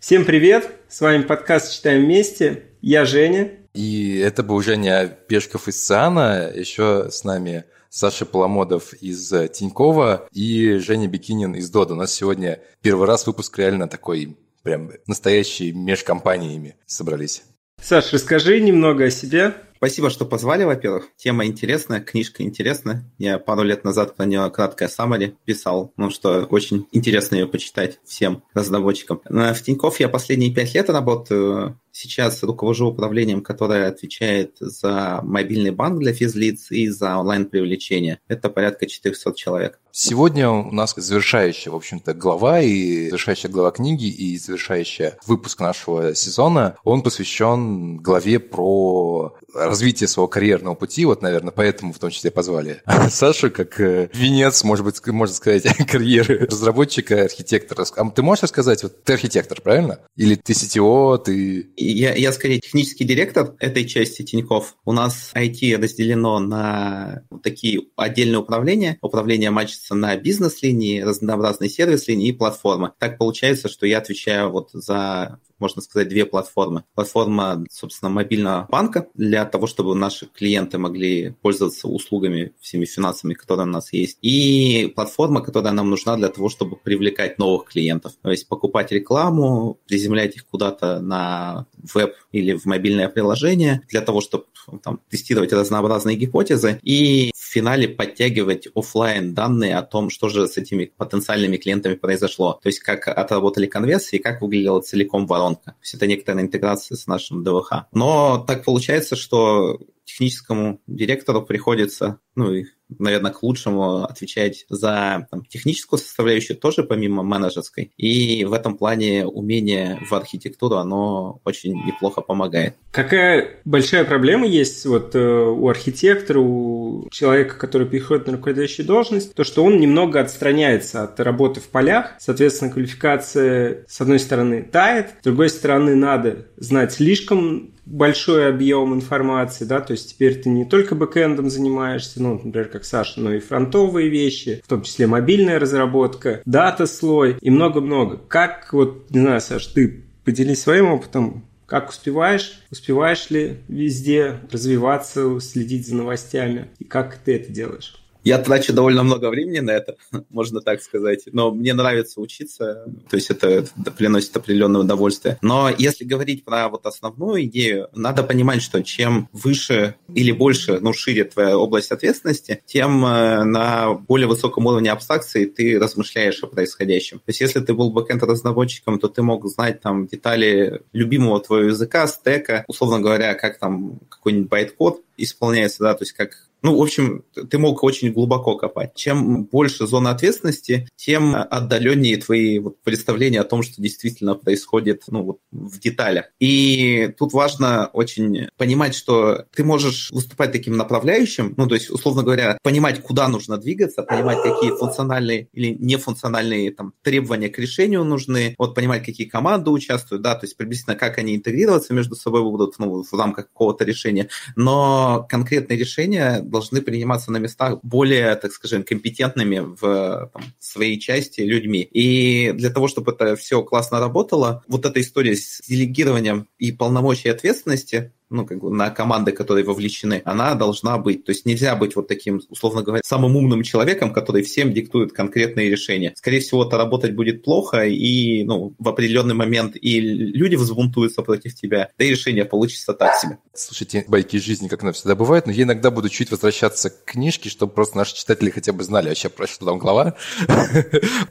Всем привет! С вами подкаст «Читаем вместе». Я Женя. И это был Женя Пешков из ЦИАНа. Еще с нами Саша Поломодов из Тинькова и Женя Бикинин из Дода. У нас сегодня первый раз выпуск реально такой прям настоящий межкомпаниями собрались. Саш, расскажи немного о себе. Спасибо, что позвали, во-первых. Тема интересная, книжка интересная. Я пару лет назад про нее краткое саммари писал, ну что очень интересно ее почитать всем разработчикам. В Тинькофф я последние пять лет работаю Сейчас руковожу управлением, которое отвечает за мобильный банк для физлиц и за онлайн-привлечение. Это порядка 400 человек. Сегодня у нас завершающая, в общем-то, глава и завершающая глава книги и завершающая выпуск нашего сезона. Он посвящен главе про развитие своего карьерного пути. Вот, наверное, поэтому в том числе позвали Сашу как э, венец, может быть, можно сказать, карьеры разработчика, архитектора. А ты можешь рассказать, вот ты архитектор, правильно? Или ты CTO, ты я, я скорее технический директор этой части Тиньков. У нас IT разделено на такие отдельные управления. Управление мачится на бизнес-линии, разнообразные сервис-линии и платформы. Так получается, что я отвечаю вот за можно сказать, две платформы. Платформа, собственно, мобильного банка для того, чтобы наши клиенты могли пользоваться услугами, всеми финансами, которые у нас есть. И платформа, которая нам нужна для того, чтобы привлекать новых клиентов. То есть покупать рекламу, приземлять их куда-то на веб или в мобильное приложение для того, чтобы там, тестировать разнообразные гипотезы и финале подтягивать офлайн данные о том, что же с этими потенциальными клиентами произошло. То есть как отработали конверсии, как выглядела целиком воронка. То есть это некоторая интеграция с нашим ДВХ. Но так получается, что техническому директору приходится, ну и наверное, к лучшему отвечать за там, техническую составляющую тоже помимо менеджерской. И в этом плане умение в архитектуру, оно очень неплохо помогает. Какая большая проблема есть вот э, у архитектора, у человека, который переходит на руководящую должность, то, что он немного отстраняется от работы в полях, соответственно, квалификация, с одной стороны, тает, с другой стороны, надо знать слишком большой объем информации, да, то есть теперь ты не только бэкэндом занимаешься, ну, например, как Саша, но и фронтовые вещи, в том числе мобильная разработка, дата-слой и много-много. Как, вот, не знаю, Саш, ты поделись своим опытом, как успеваешь? Успеваешь ли везде развиваться, следить за новостями? И как ты это делаешь? Я трачу довольно много времени на это, можно так сказать. Но мне нравится учиться, то есть это, это приносит определенное удовольствие. Но если говорить про вот основную идею, надо понимать, что чем выше или больше, ну, шире твоя область ответственности, тем э, на более высоком уровне абстракции ты размышляешь о происходящем. То есть если ты был бэкэнд-разработчиком, то ты мог знать там детали любимого твоего языка, стека, условно говоря, как там какой-нибудь байт-код исполняется, да, то есть как ну, в общем, ты мог очень глубоко копать. Чем больше зона ответственности, тем отдаленнее твои вот представления о том, что действительно происходит ну, вот, в деталях. И тут важно очень понимать, что ты можешь выступать таким направляющим, ну, то есть, условно говоря, понимать, куда нужно двигаться, понимать, какие функциональные или нефункциональные там, требования к решению нужны, вот понимать, какие команды участвуют, да, то есть приблизительно как они интегрироваться между собой будут ну, в рамках какого-то решения. Но конкретные решения должны приниматься на местах более, так скажем, компетентными в там, своей части людьми. И для того, чтобы это все классно работало, вот эта история с делегированием и полномочий ответственности, ну, как бы на команды, которые вовлечены, она должна быть. То есть нельзя быть вот таким, условно говоря, самым умным человеком, который всем диктует конкретные решения. Скорее всего, это работать будет плохо, и ну, в определенный момент и люди взбунтуются против тебя, да и решение получится так себе. Слушайте, байки жизни, как оно всегда бывает, но я иногда буду чуть возвращаться к книжке, чтобы просто наши читатели хотя бы знали вообще, про что там глава.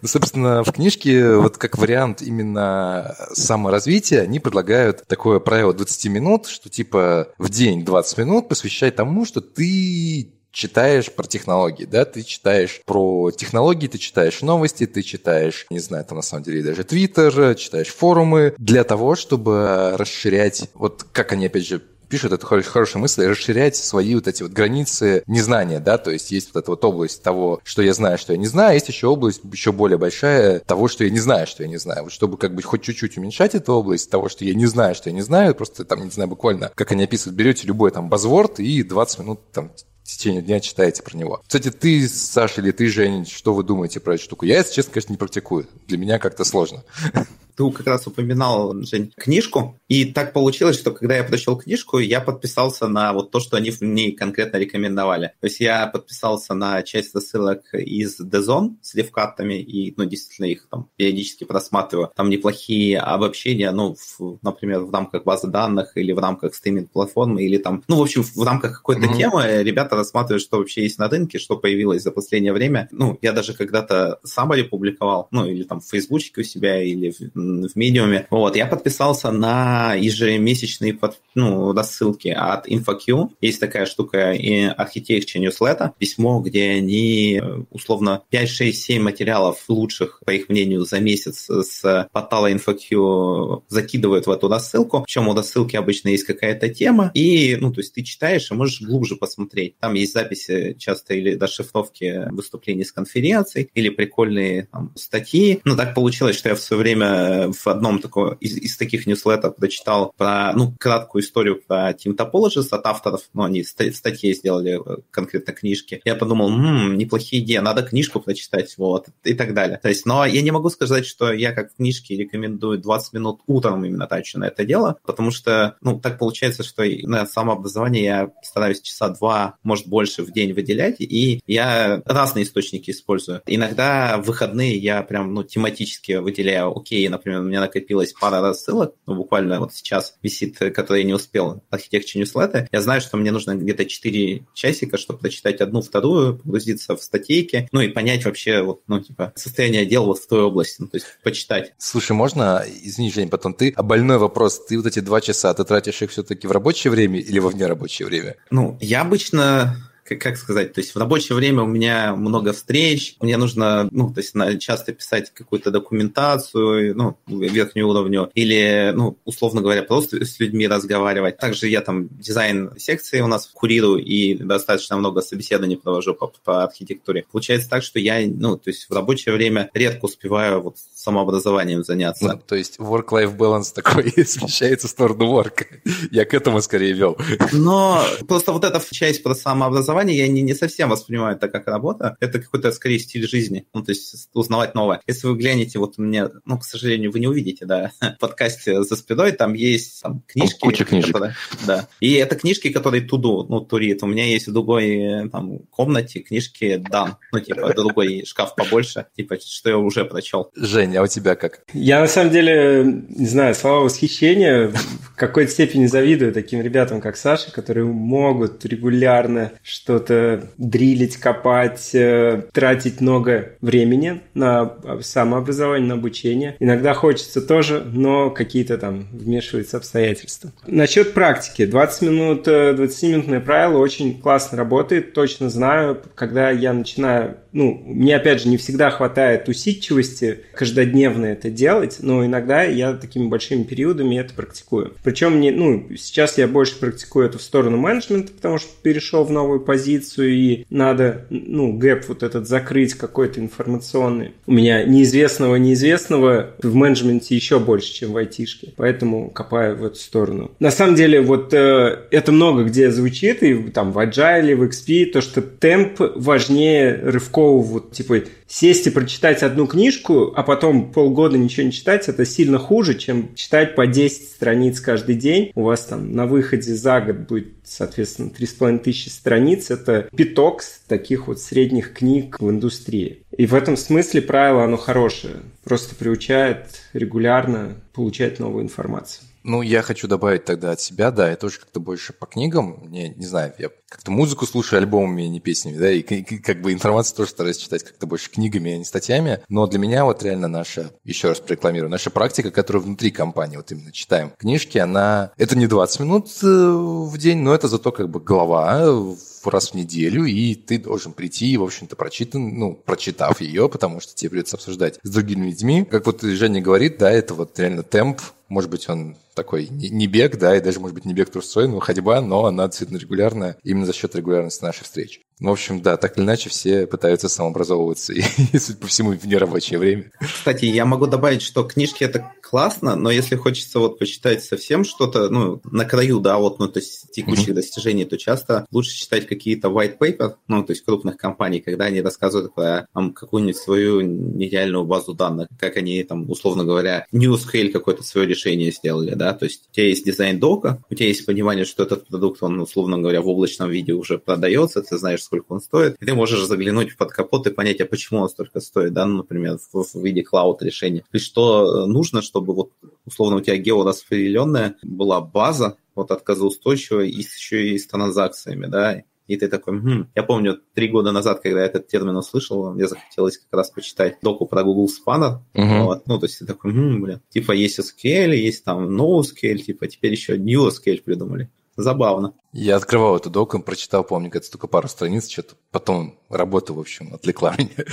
Ну, собственно, в книжке, вот как вариант именно саморазвития, они предлагают такое правило 20 минут, что типа типа в день 20 минут посвящай тому, что ты читаешь про технологии, да, ты читаешь про технологии, ты читаешь новости, ты читаешь, не знаю, там на самом деле даже Твиттер, читаешь форумы для того, чтобы расширять, вот как они опять же пишут эту хорошую мысль, расширять свои вот эти вот границы незнания, да, то есть есть вот эта вот область того, что я знаю, что я не знаю, есть еще область еще более большая того, что я не знаю, что я не знаю. Вот чтобы как бы хоть чуть-чуть уменьшать эту область того, что я не знаю, что я не знаю, просто там, не знаю, буквально, как они описывают, берете любой там базворд и 20 минут там в течение дня читаете про него. Кстати, ты, Саша, или ты, Жень, что вы думаете про эту штуку? Я, если честно, конечно, не практикую. Для меня как-то сложно. Ты как раз упоминал, Жень, книжку, и так получилось, что когда я прочел книжку, я подписался на вот то, что они в ней конкретно рекомендовали. То есть я подписался на часть рассылок из DAZN с левкатами, и, ну, действительно, их там периодически просматриваю. Там неплохие обобщения, ну, в, например, в рамках базы данных или в рамках стриминг-платформы, или там, ну, в общем, в рамках какой-то mm-hmm. темы ребята рассматривают, что вообще есть на рынке, что появилось за последнее время. Ну, я даже когда-то Summary публиковал, ну, или там в Фейсбучке у себя, или в, Медиуме. Вот, я подписался на ежемесячные под, ну, рассылки от InfoQ. Есть такая штука и Architecture Newsletter, письмо, где они условно 5, 6, 7 материалов лучших, по их мнению, за месяц с портала InfoQ закидывают в эту рассылку. Причем у рассылки обычно есть какая-то тема, и, ну, то есть ты читаешь и можешь глубже посмотреть. Там есть записи часто или расшифровки выступлений с конференций, или прикольные там, статьи. Ну, так получилось, что я в свое время в одном таком из, из таких ньюслетов прочитал про, ну, краткую историю про Team Topologies от авторов, ну, они статьи сделали э, конкретно книжки. Я подумал, м-м, неплохие идеи, надо книжку прочитать, вот, и так далее. То есть, но я не могу сказать, что я как в книжке рекомендую 20 минут утром именно трачу на это дело, потому что, ну, так получается, что на самообразование я стараюсь часа два, может, больше в день выделять, и я разные источники использую. Иногда в выходные я прям, ну, тематически выделяю, окей, например, у меня накопилось пара рассылок, ну, буквально вот сейчас висит, который я не успел, архитектуре ньюслета. Я знаю, что мне нужно где-то 4 часика, чтобы прочитать одну, вторую, погрузиться в статейки, ну, и понять вообще, вот, ну, типа, состояние дел вот в той области, ну, то есть почитать. Слушай, можно, извини, Жень, потом ты, а больной вопрос, ты вот эти два часа, ты тратишь их все-таки в рабочее время или во внерабочее время? Ну, я обычно как, сказать, то есть в рабочее время у меня много встреч, мне нужно, ну, то есть часто писать какую-то документацию, ну, верхнюю уровню, или, ну, условно говоря, просто с людьми разговаривать. Также я там дизайн секции у нас курирую и достаточно много собеседований провожу по, по архитектуре. Получается так, что я, ну, то есть в рабочее время редко успеваю вот самообразованием заняться. Ну, то есть work-life balance такой смещается в сторону work. Я к этому скорее вел. Но просто вот эта часть про самообразование я не, не совсем воспринимаю это как работа. Это какой-то, скорее, стиль жизни. Ну, то есть узнавать новое. Если вы глянете, вот меня, ну, к сожалению, вы не увидите, да, в подкасте за спиной, там есть там, книжки. Куча книжек. Которые, да. И это книжки, которые туду, ну, турит. У меня есть в другой там, комнате книжки дан. Ну, типа, другой шкаф побольше, типа, что я уже прочел. Жень, а у тебя как? Я, на самом деле, не знаю, слова восхищения в какой-то степени завидую таким ребятам, как Саша, которые могут регулярно что-то дрилить, копать, э, тратить много времени на самообразование, на обучение. Иногда хочется тоже, но какие-то там вмешиваются обстоятельства. Насчет практики. 20 минут, 20-минутное э, правило очень классно работает. Точно знаю, когда я начинаю ну, мне, опять же, не всегда хватает усидчивости каждодневно это делать, но иногда я такими большими периодами это практикую. Причем, не, ну, сейчас я больше практикую это в сторону менеджмента, потому что перешел в новую позицию, и надо, ну, гэп вот этот закрыть какой-то информационный. У меня неизвестного неизвестного в менеджменте еще больше, чем в айтишке, поэтому копаю в эту сторону. На самом деле, вот э, это много где звучит, и там в Agile, в XP, то, что темп важнее рывков такого вот, типа, сесть и прочитать одну книжку, а потом полгода ничего не читать, это сильно хуже, чем читать по 10 страниц каждый день. У вас там на выходе за год будет, соответственно, 3,5 тысячи страниц. Это пяток таких вот средних книг в индустрии. И в этом смысле правило, оно хорошее. Просто приучает регулярно получать новую информацию. Ну, я хочу добавить тогда от себя, да, я тоже как-то больше по книгам, не, не знаю, я как-то музыку слушаю альбомами, а не песнями, да, и, как бы информацию тоже стараюсь читать как-то больше книгами, а не статьями, но для меня вот реально наша, еще раз прорекламирую, наша практика, которая внутри компании, вот именно читаем книжки, она, это не 20 минут э, в день, но это зато как бы голова раз в неделю, и ты должен прийти, в общем-то, прочитан, ну, прочитав ее, потому что тебе придется обсуждать с другими людьми. Как вот Женя говорит, да, это вот реально темп, Может быть, он такой не бег, да, и даже, может быть, не бег трусцой, но ходьба, но она действительно регулярная именно за счет регулярности нашей встречи. Ну, в общем, да, так или иначе все пытаются самообразовываться, и, судя по всему, в нерабочее время. Кстати, я могу добавить, что книжки это классно, но если хочется вот почитать совсем что-то, ну, на краю, да, вот, ну, то есть текущих mm-hmm. достижений, то часто лучше читать какие-то white paper, ну, то есть крупных компаний, когда они рассказывают про там, какую-нибудь свою нереальную базу данных, как они там, условно говоря, NewScale какое-то свое решение сделали, да, то есть у тебя есть дизайн дока, у тебя есть понимание, что этот продукт, он, условно говоря, в облачном виде уже продается, ты знаешь, сколько он стоит, и ты можешь заглянуть под капот и понять, а почему он столько стоит, да, ну, например, в, в виде клауд решения. То есть что нужно, чтобы вот, условно, у тебя геораспределенная была база, вот отказоустойчивая и еще и с транзакциями, да, и ты такой, хм. я помню, три года назад, когда я этот термин услышал, мне захотелось как раз почитать доку про Google Spanner. Uh-huh. Вот. Ну, то есть ты такой, хм, блин, типа есть SQL, есть там NoSQL, типа теперь еще NewSQL придумали. Забавно. Я открывал эту доку, прочитал, помню, это только пару страниц, что-то потом работа, в общем, отвлекла меня.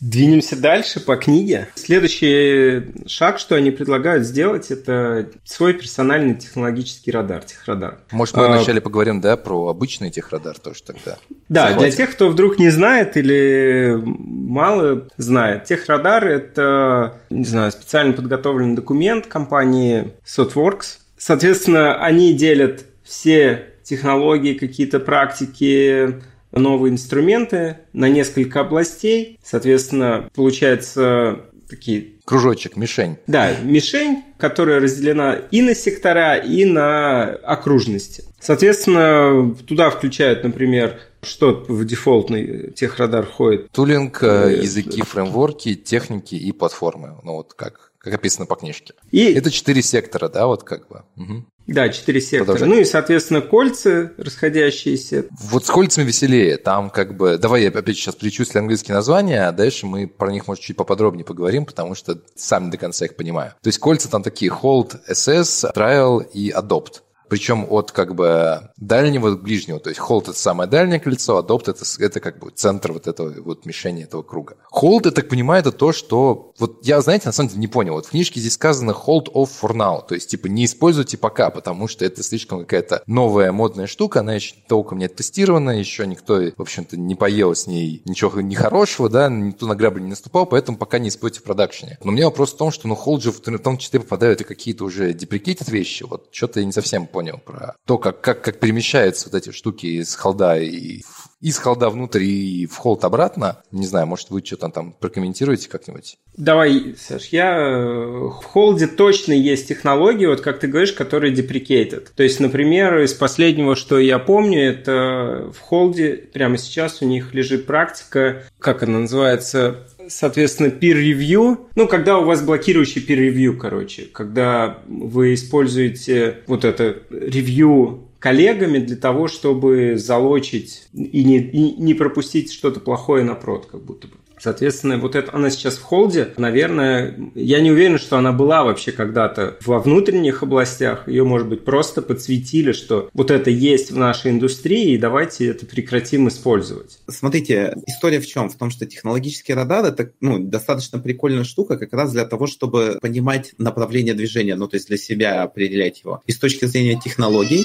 Двинемся дальше по книге. Следующий шаг, что они предлагают сделать, это свой персональный технологический радар, техрадар. Может, мы а, вначале поговорим, да, про обычный техрадар тоже тогда? Да, Захватим. для тех, кто вдруг не знает или мало знает, техрадар – это, не знаю, специально подготовленный документ компании Sotworks. Соответственно, они делят все технологии, какие-то практики, новые инструменты на несколько областей. Соответственно, получается такие... Кружочек, мишень. Да, мишень, которая разделена и на сектора, и на окружности. Соответственно, туда включают, например, что в дефолтный техрадар входит? Тулинг, э, языки, фреймворки, техники и платформы. Ну вот как, как описано по книжке. И... Это четыре сектора, да, вот как бы. Угу. Да, четыре сектора. Продолжай. Ну и, соответственно, кольца расходящиеся. Вот с кольцами веселее. Там как бы... Давай я опять сейчас перечислю английские названия, а дальше мы про них, может, чуть поподробнее поговорим, потому что сам не до конца их понимаю. То есть кольца там такие Hold, SS, Trial и Adopt причем от как бы дальнего к ближнему. То есть hold – это самое дальнее кольцо, адопт – это, это как бы центр вот этого вот мишени этого круга. Hold, я так понимаю, это то, что... Вот я, знаете, на самом деле не понял. Вот в книжке здесь сказано hold off for now. То есть, типа, не используйте пока, потому что это слишком какая-то новая модная штука, она еще толком не тестирована, еще никто, в общем-то, не поел с ней ничего нехорошего, да, никто на грабли не наступал, поэтому пока не используйте в продакшене. Но у меня вопрос в том, что, ну, hold же в том числе попадают и какие-то уже деприкейтед вещи. Вот что-то я не совсем понял понял про то, как, как, как перемещаются вот эти штуки из холда и из холда внутрь и в холд обратно. Не знаю, может, вы что-то там прокомментируете как-нибудь? Давай, Саш, я э, в холде точно есть технологии, вот как ты говоришь, которые deprecated. То есть, например, из последнего, что я помню, это в холде прямо сейчас у них лежит практика, как она называется, соответственно, peer review. Ну, когда у вас блокирующий peer review, короче, когда вы используете вот это review коллегами для того, чтобы залочить и не, и не пропустить что-то плохое на прод, как будто бы. Соответственно, вот это она сейчас в холде. Наверное, я не уверен, что она была вообще когда-то во внутренних областях. Ее, может быть, просто подсветили, что вот это есть в нашей индустрии, и давайте это прекратим использовать. Смотрите, история в чем? В том, что технологический радар это ну, достаточно прикольная штука как раз для того, чтобы понимать направление движения, ну, то есть для себя определять его. И с точки зрения технологий,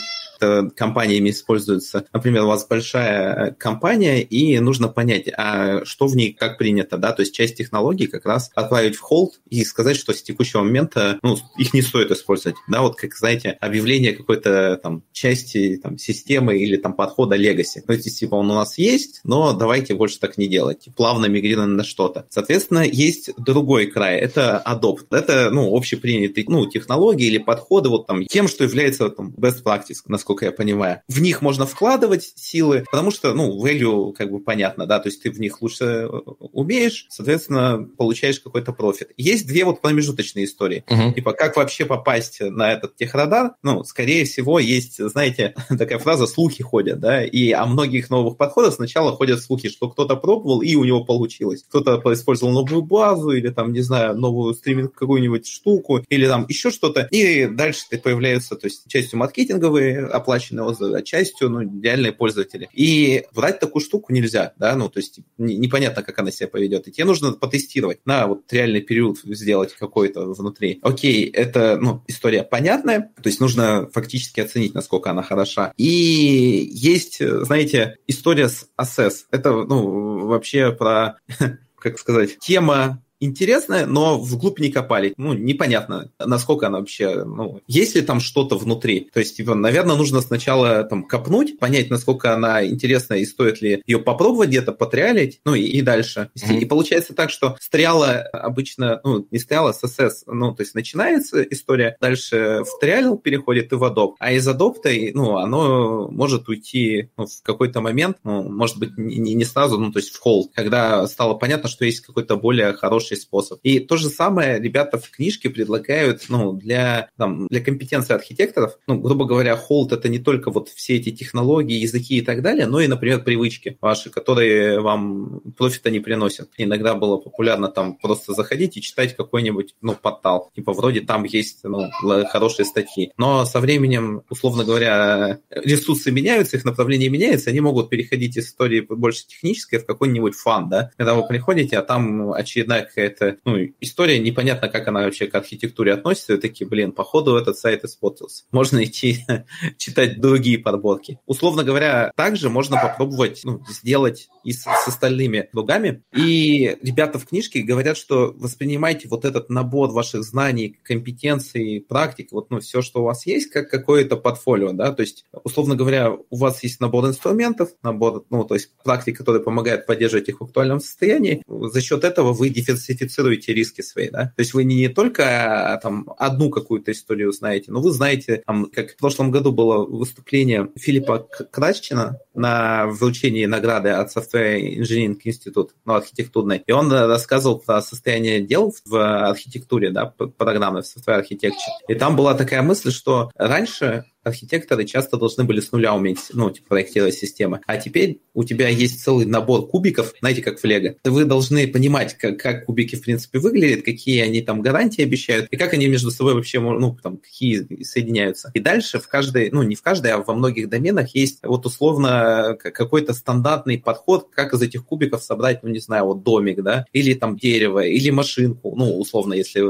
компаниями используется. Например, у вас большая компания, и нужно понять, а что в ней как принято, да, то есть часть технологий как раз отправить в холд и сказать, что с текущего момента, ну, их не стоит использовать, да, вот как, знаете, объявление какой-то там части там системы или там подхода legacy. Ну, есть, типа, он у нас есть, но давайте больше так не делать. Плавно мигрируем на что-то. Соответственно, есть другой край, это adopt. Это, ну, общепринятые, ну, технологии или подходы вот там тем, что является там best practice, насколько я понимаю. В них можно вкладывать силы, потому что, ну, value как бы понятно, да, то есть ты в них лучше э, умеешь, соответственно, получаешь какой-то профит. Есть две вот промежуточные истории. Uh-huh. Типа, как вообще попасть на этот техрадар? Ну, скорее всего, есть, знаете, такая фраза «слухи ходят», да, и о многих новых подходах сначала ходят слухи, что кто-то пробовал, и у него получилось. Кто-то использовал новую базу, или там, не знаю, новую стриминг какую-нибудь штуку, или там еще что-то, и дальше появляются, то есть частью маркетинговые оплаченные отзывы, а частью, ну, реальные пользователи. И брать такую штуку нельзя, да, ну, то есть непонятно, как она себя поведет. И тебе нужно потестировать, на вот реальный период сделать какой-то внутри. Окей, это, ну, история понятная, то есть нужно фактически оценить, насколько она хороша. И есть, знаете, история с Assess. Это, ну, вообще про как сказать, тема интересная, но вглубь не копали. Ну, непонятно, насколько она вообще, ну, есть ли там что-то внутри. То есть, типа, наверное, нужно сначала там копнуть, понять, насколько она интересная и стоит ли ее попробовать где-то потриалить, ну, и, и дальше. Mm-hmm. И получается так, что с обычно, ну, не стриала, с SS, ну, то есть начинается история, дальше в триал переходит и в Adopt. А из Adopt, ну, оно может уйти ну, в какой-то момент, ну, может быть, не, не сразу, ну, то есть в холд, когда стало понятно, что есть какой-то более хороший хороший способ. И то же самое ребята в книжке предлагают ну, для, там, для компетенции архитекторов. Ну, грубо говоря, холд это не только вот все эти технологии, языки и так далее, но и, например, привычки ваши, которые вам профита не приносят. Иногда было популярно там просто заходить и читать какой-нибудь ну, портал. Типа вроде там есть ну, хорошие статьи. Но со временем, условно говоря, ресурсы меняются, их направление меняется, они могут переходить из истории больше технической в какой-нибудь фан, да, когда вы приходите, а там очередная какая-то ну, история, непонятно, как она вообще к архитектуре относится, и такие, блин, походу этот сайт испортился. Можно идти читать другие подборки. Условно говоря, также можно попробовать ну, сделать и с, с остальными другами. И ребята в книжке говорят, что воспринимайте вот этот набор ваших знаний, компетенций, практик, вот ну, все, что у вас есть, как какое-то портфолио, да, то есть, условно говоря, у вас есть набор инструментов, набор, ну, то есть практик, которые помогают поддерживать их в актуальном состоянии. За счет этого вы диверсифицируете диверсифицируете риски свои, да. То есть вы не, не только а, там одну какую-то историю знаете, но вы знаете, там, как в прошлом году было выступление Филиппа Краччина на вручении награды от Software Engineering Institute, ну, архитектурной, и он рассказывал про состояние дел в архитектуре, да, программы в Software Architecture. И там была такая мысль, что раньше архитекторы часто должны были с нуля уметь, ну, типа, проектировать системы. А теперь у тебя есть целый набор кубиков, знаете, как в Лего. Вы должны понимать, как, как кубики, в принципе, выглядят, какие они там гарантии обещают, и как они между собой вообще, ну, там, какие соединяются. И дальше в каждой, ну, не в каждой, а во многих доменах есть вот условно какой-то стандартный подход, как из этих кубиков собрать, ну, не знаю, вот домик, да, или там дерево, или машинку, ну, условно, если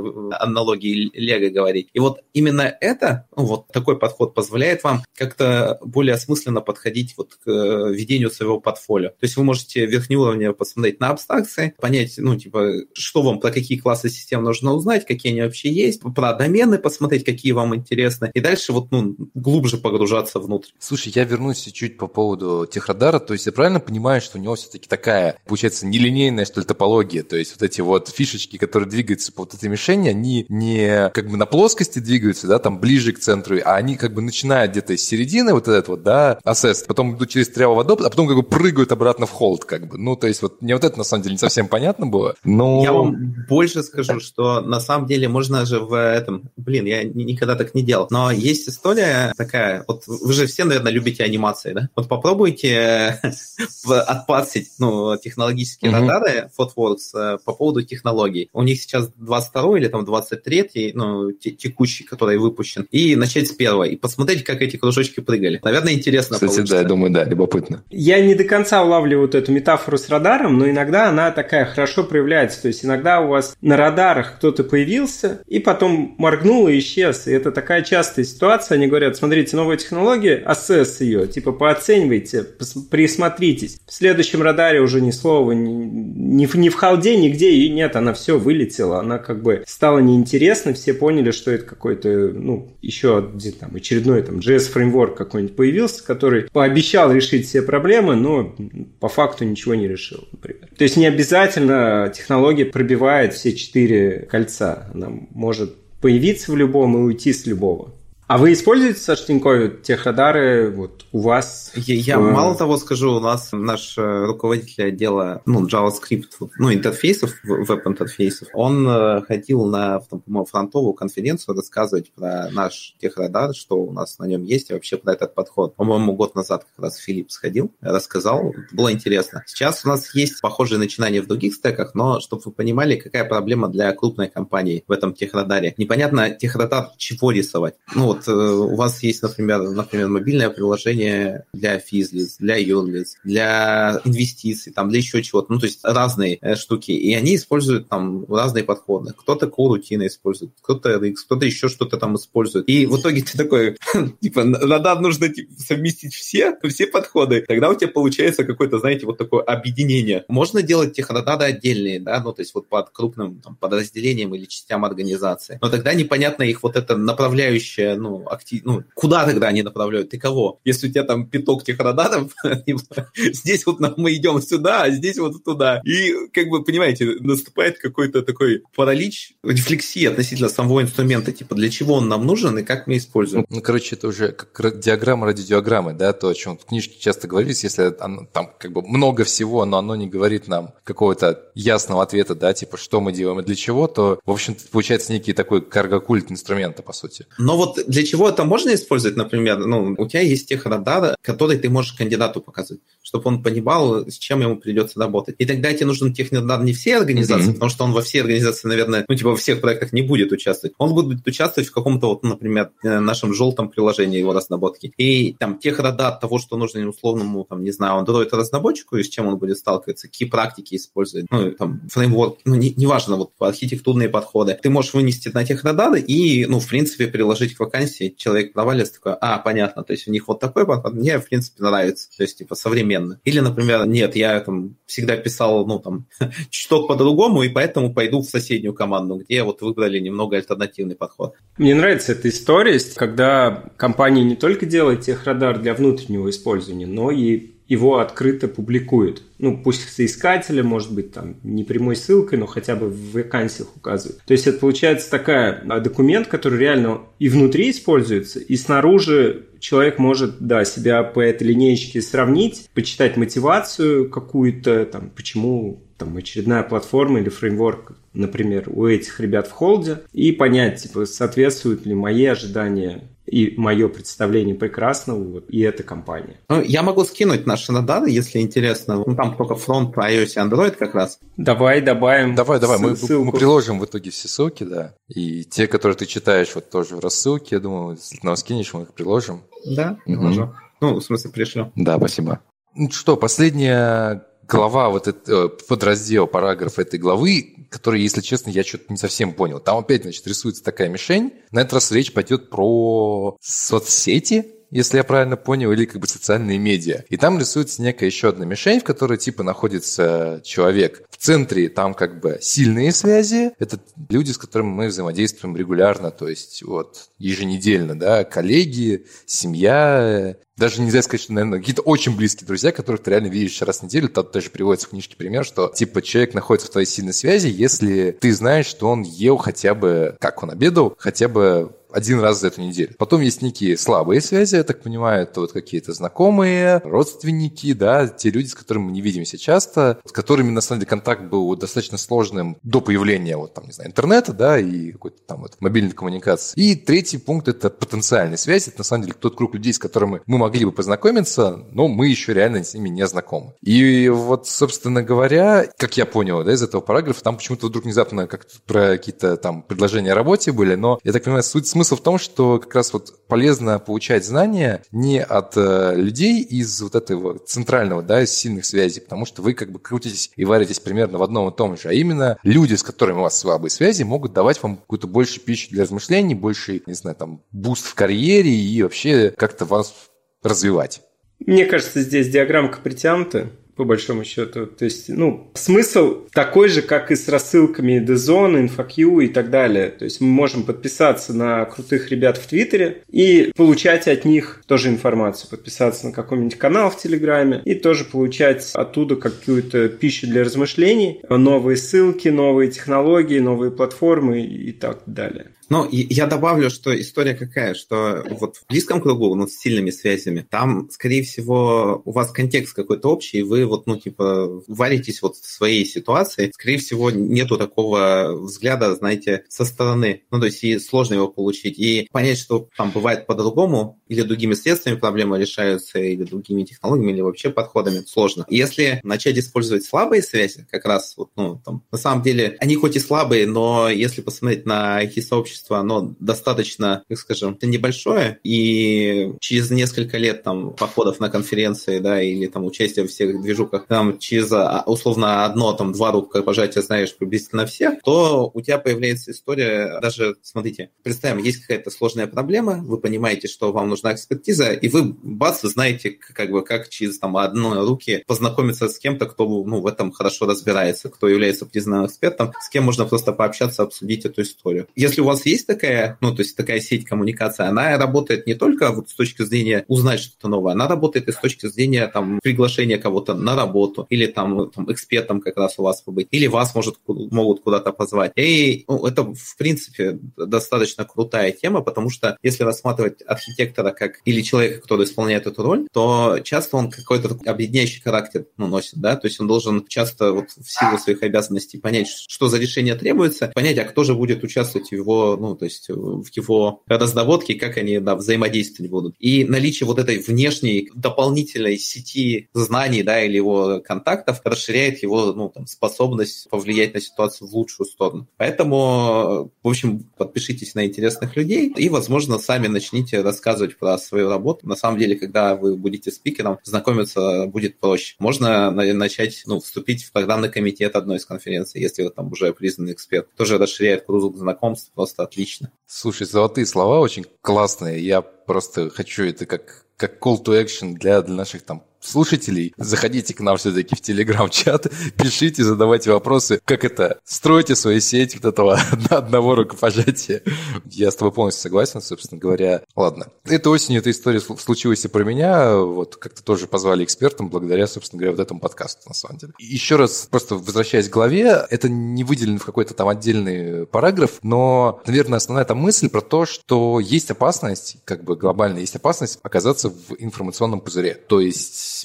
аналогии Лего говорить. И вот именно это, ну, вот такой подход позволяет вам как-то более осмысленно подходить вот к э, ведению своего портфолио. То есть вы можете верхнее уровень посмотреть на абстракции, понять, ну, типа, что вам, про какие классы систем нужно узнать, какие они вообще есть, про домены посмотреть, какие вам интересны, и дальше вот, ну, глубже погружаться внутрь. Слушай, я вернусь чуть по поводу техрадара, то есть я правильно понимаю, что у него все-таки такая, получается, нелинейная, что ли, топология, то есть вот эти вот фишечки, которые двигаются по вот этой мишени, они не как бы на плоскости двигаются, да, там ближе к центру, а они как бы начинают где-то из середины вот этот вот, да, ассест, потом идут через тряво водоп, а потом как бы прыгают обратно в холд, как бы. Ну, то есть вот мне вот это на самом деле не совсем понятно было, но... Я вам больше скажу, что на самом деле можно же в этом... Блин, я никогда так не делал. Но есть история такая, вот вы же все, наверное, любите анимации, да? Вот попробуйте отпасить, ну, технологические mm-hmm. радары Fotworks э, по поводу технологий. У них сейчас 22 или там 23 ну, текущий, который выпущен, и начать с первого, и посмотреть посмотреть, как эти кружочки прыгали. Наверное, интересно Кстати, получится. да, я думаю, да, любопытно. Я не до конца улавливаю вот эту метафору с радаром, но иногда она такая хорошо проявляется. То есть иногда у вас на радарах кто-то появился, и потом моргнул и исчез. И это такая частая ситуация. Они говорят, смотрите, новая технология, ассесс ее, типа пооценивайте, присмотритесь. В следующем радаре уже ни слова, ни, ни, ни в халде, нигде и нет, она все вылетела. Она как бы стала неинтересна, все поняли, что это какой-то, ну, еще там очередной очередной там JS фреймворк какой-нибудь появился, который пообещал решить все проблемы, но по факту ничего не решил, например. То есть не обязательно технология пробивает все четыре кольца. Она может появиться в любом и уйти с любого. А вы используете, Саш Тинькове, техрадары вот у вас? Я, я мало того скажу, у нас наш э, руководитель отдела ну, JavaScript, ну, интерфейсов, веб-интерфейсов, он э, ходил на, по-моему, фронтовую конференцию рассказывать про наш техрадар, что у нас на нем есть, и вообще про этот подход. По-моему, год назад как раз Филипп сходил, рассказал, было интересно. Сейчас у нас есть похожие начинания в других стеках, но чтобы вы понимали, какая проблема для крупной компании в этом техрадаре. Непонятно техрадар чего рисовать. Ну, вот э, у вас есть, например, например, мобильное приложение для физлиц, для юрлиц, для инвестиций, там, для еще чего-то, ну, то есть разные э, штуки, и они используют там разные подходы. Кто-то core использует, кто-то RX, кто-то еще что-то там использует. И в итоге ты такой, типа, надо нужно типа, совместить все, все подходы, тогда у тебя получается какое-то, знаете, вот такое объединение. Можно делать технодады отдельные, да, ну, то есть вот под крупным там, подразделением или частям организации. Но тогда непонятно их вот это направляющее, ну, актив... ну, куда тогда они направляют, и кого? Если у тебя там пяток технодадов, здесь вот мы идем сюда, а здесь вот туда. И, как бы, понимаете, наступает какой-то такой паралич, рефлексии относительно самого инструмента, типа, для чего он нам нужен и как мы используем. Ну, короче, это уже как диаграмма ради диаграммы, да, то, о чем в книжке часто говорилось, если оно, там как бы много всего, но оно не говорит нам какого-то ясного ответа, да, типа, что мы делаем и для чего, то, в общем-то, получается некий такой каргокульт инструмента, по сути. Но вот для чего это можно использовать, например, ну, у тебя есть техрадар, который ты можешь кандидату показывать, чтобы он понимал, с чем ему придется работать. И тогда тебе нужен техрадар не все организации, mm-hmm. потому что он во всей организации, наверное, ну, типа, во всех проектах не будет участвовать. Он будет участвовать в каком-то, вот, например, э, нашем желтом приложении его разработки. И там техрадар того, что нужно условному, там, не знаю, Android-разработчику, и с чем он будет сталкиваться, какие практики использует, ну, там, фреймворк, ну, не, неважно, вот, архитектурные подходы. Ты можешь вынести на техрадары и, ну, в принципе, приложить к вакансии. Человек провалится такой, а, понятно, то есть у них вот такой подход, мне, в принципе, нравится, то есть, типа, современно. Или, например, нет, я там всегда писал, ну, там, чуток по-другому, и поэтому пойду в соседнюю команду, где вот выбрали немного альтернативный подход. Мне нравится эта история, когда компания не только делает техрадар для внутреннего использования, но и его открыто публикуют. Ну, пусть соискателя, может быть, там, не прямой ссылкой, но хотя бы в вакансиях указывают. То есть это получается такая а, документ, который реально и внутри используется, и снаружи человек может, да, себя по этой линейке сравнить, почитать мотивацию какую-то, там, почему там очередная платформа или фреймворк, например, у этих ребят в холде, и понять, типа, соответствуют ли мои ожидания и мое представление прекрасного, вот, и эта компания. Ну, я могу скинуть наши наданы, если интересно. Ну, там только фронт iOS и Android как раз. Давай добавим Давай, давай, мы, мы приложим в итоге все ссылки, да. И те, которые ты читаешь, вот тоже в рассылке, я думаю, если ты нам скинешь, мы их приложим. Да, угу. Ну, в смысле, пришлю. Да, спасибо. Ну что, последняя глава, вот это, э, подраздел, параграф этой главы, который, если честно, я что-то не совсем понял. Там опять, значит, рисуется такая мишень. На этот раз речь пойдет про соцсети, если я правильно понял, или как бы социальные медиа. И там рисуется некая еще одна мишень, в которой типа находится человек. В центре там как бы сильные связи. Это люди, с которыми мы взаимодействуем регулярно, то есть вот еженедельно, да, коллеги, семья, даже нельзя сказать, что, наверное, какие-то очень близкие друзья, которых ты реально видишь раз в неделю. Тут даже приводится в книжке пример, что, типа, человек находится в твоей сильной связи, если ты знаешь, что он ел хотя бы, как он обедал, хотя бы один раз за эту неделю. Потом есть некие слабые связи, я так понимаю, это вот какие-то знакомые, родственники, да, те люди, с которыми мы не видимся часто, с которыми, на самом деле, контакт был достаточно сложным до появления, вот там, не знаю, интернета, да, и какой-то там вот мобильной коммуникации. И третий пункт – это потенциальная связь. Это, на самом деле, тот круг людей, с которыми мы могли бы познакомиться, но мы еще реально с ними не знакомы. И вот, собственно говоря, как я понял, да, из этого параграфа, там почему-то вдруг внезапно как про какие-то там предложения о работе были, но я так понимаю, суть, смысл в том, что как раз вот полезно получать знания не от э, людей из вот этого центрального, да, из сильных связей, потому что вы как бы крутитесь и варитесь примерно в одном и том же, а именно люди, с которыми у вас слабые связи, могут давать вам какую-то больше пищу для размышлений, больше, не знаю, там, буст в карьере и вообще как-то вас развивать. Мне кажется, здесь диаграммка притянута по большому счету. То есть, ну, смысл такой же, как и с рассылками DZone, InfoQ и так далее. То есть мы можем подписаться на крутых ребят в Твиттере и получать от них тоже информацию. Подписаться на какой-нибудь канал в Телеграме и тоже получать оттуда какую-то пищу для размышлений, новые ссылки, новые технологии, новые платформы и так далее. Ну, я добавлю, что история какая, что вот в близком кругу, ну, с сильными связями, там, скорее всего, у вас контекст какой-то общий, и вы вот, ну, типа, варитесь вот в своей ситуации. Скорее всего, нету такого взгляда, знаете, со стороны. Ну, то есть и сложно его получить. И понять, что там бывает по-другому, или другими средствами проблемы решаются, или другими технологиями, или вообще подходами, сложно. Если начать использовать слабые связи, как раз вот, ну, там, на самом деле, они хоть и слабые, но если посмотреть на IT-сообщество, сообщество, оно достаточно, как скажем, небольшое, и через несколько лет там походов на конференции, да, или там участия в всех движухах, там через а, условно одно, там два рукопожатия знаешь приблизительно всех, то у тебя появляется история, даже, смотрите, представим, есть какая-то сложная проблема, вы понимаете, что вам нужна экспертиза, и вы, бац, знаете, как бы, как через там одной руки познакомиться с кем-то, кто ну, в этом хорошо разбирается, кто является признанным экспертом, с кем можно просто пообщаться, обсудить эту историю. Если у вас есть такая, ну, то есть такая сеть коммуникации, она работает не только вот с точки зрения узнать что-то новое, она работает и с точки зрения там приглашения кого-то на работу или там, там экспертом как раз у вас побыть, или вас может, могут куда-то позвать. И ну, это, в принципе, достаточно крутая тема, потому что если рассматривать архитектора как или человека, который исполняет эту роль, то часто он какой-то объединяющий характер ну, носит, да, то есть он должен часто вот в силу своих обязанностей понять, что за решение требуется, понять, а кто же будет участвовать в его, ну, то есть в его раздоводке, как они, да, взаимодействовать будут. И наличие вот этой внешней дополнительной сети знаний, да, или его контактов расширяет его, ну, там, способность повлиять на ситуацию в лучшую сторону. Поэтому, в общем, подпишитесь на интересных людей и, возможно, сами начните рассказывать про свою работу. На самом деле, когда вы будете спикером, знакомиться будет проще. Можно начать, ну, вступить в программный комитет одной из конференций, если вы там уже признанный эксперт. Тоже расширяет круг знакомств просто отлично. Слушай, золотые слова очень классные. Я просто хочу это как, как call to action для, для наших там слушателей, заходите к нам все-таки в телеграм-чат, пишите, задавайте вопросы, как это, стройте свою сеть вот этого одного рукопожатия. Я с тобой полностью согласен, собственно говоря. Ладно, этой осенью эта история случилась и про меня, вот как-то тоже позвали экспертам благодаря, собственно говоря, вот этому подкасту, на самом деле. Еще раз, просто возвращаясь к главе, это не выделено в какой-то там отдельный параграф, но, наверное, основная там мысль про то, что есть опасность, как бы глобальная есть опасность оказаться в информационном пузыре. То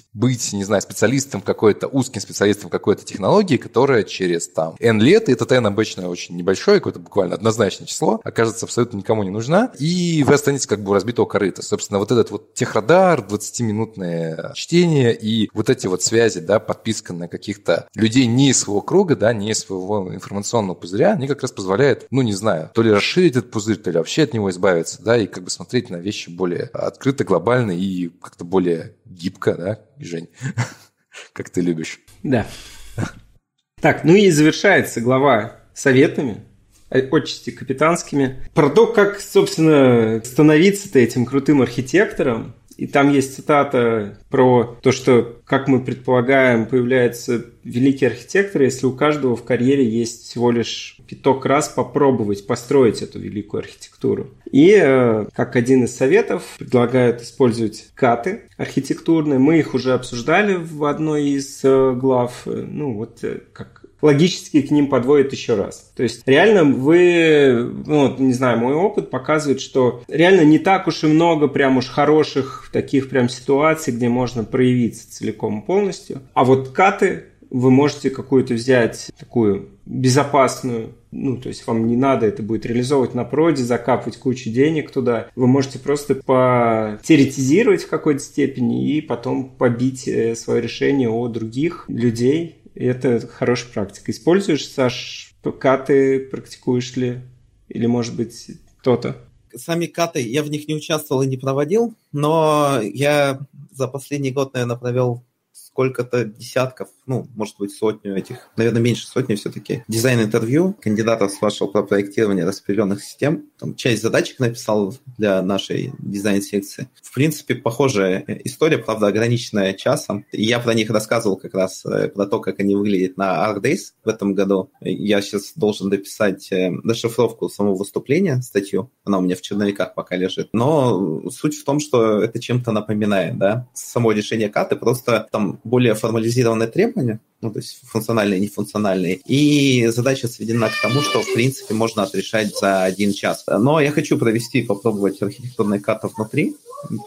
есть быть, не знаю, специалистом какой-то, узким специалистом какой-то технологии, которая через там N лет, и этот N обычно очень небольшое, какое-то буквально однозначное число, окажется абсолютно никому не нужна, и вы останетесь как бы у разбитого корыта. Собственно, вот этот вот техрадар, 20-минутное чтение и вот эти вот связи, да, подписка на каких-то людей не из своего круга, да, не из своего информационного пузыря, они как раз позволяют, ну, не знаю, то ли расширить этот пузырь, то ли вообще от него избавиться, да, и как бы смотреть на вещи более открыто, глобально и как-то более гибко, да, Жень, как ты любишь. Да. Так, ну и завершается глава советами, отчасти капитанскими, про то, как, собственно, становиться-то этим крутым архитектором, и там есть цитата про то, что, как мы предполагаем, появляется великий архитектор, если у каждого в карьере есть всего лишь пяток раз попробовать построить эту великую архитектуру. И э, как один из советов предлагают использовать каты архитектурные. Мы их уже обсуждали в одной из э, глав. Ну вот э, как логически к ним подводит еще раз. То есть реально вы, ну, не знаю, мой опыт показывает, что реально не так уж и много прям уж хороших таких прям ситуаций, где можно проявиться целиком и полностью. А вот каты вы можете какую-то взять такую безопасную, ну, то есть вам не надо это будет реализовывать на проде, закапывать кучу денег туда. Вы можете просто потеоретизировать в какой-то степени и потом побить э, свое решение о других людей, и это хорошая практика. Используешь, Саш, каты практикуешь ли? Или, может быть, кто-то? Сами каты, я в них не участвовал и не проводил, но я за последний год, наверное, провел сколько-то десятков, ну, может быть, сотню этих, наверное, меньше сотни все-таки, дизайн-интервью кандидатов с вашего по проектированию распределенных систем. Там часть задачек написал для нашей дизайн-секции. В принципе, похожая история, правда, ограниченная часом. И я про них рассказывал как раз, э, про то, как они выглядят на ArcDays в этом году. Я сейчас должен дописать э, расшифровку самого выступления, статью. Она у меня в черновиках пока лежит. Но суть в том, что это чем-то напоминает, да. Само решение каты просто там более формализированные требования, ну, то есть функциональные и нефункциональные. И задача сведена к тому, что, в принципе, можно отрешать за один час. Но я хочу провести, попробовать архитектурные карты внутри,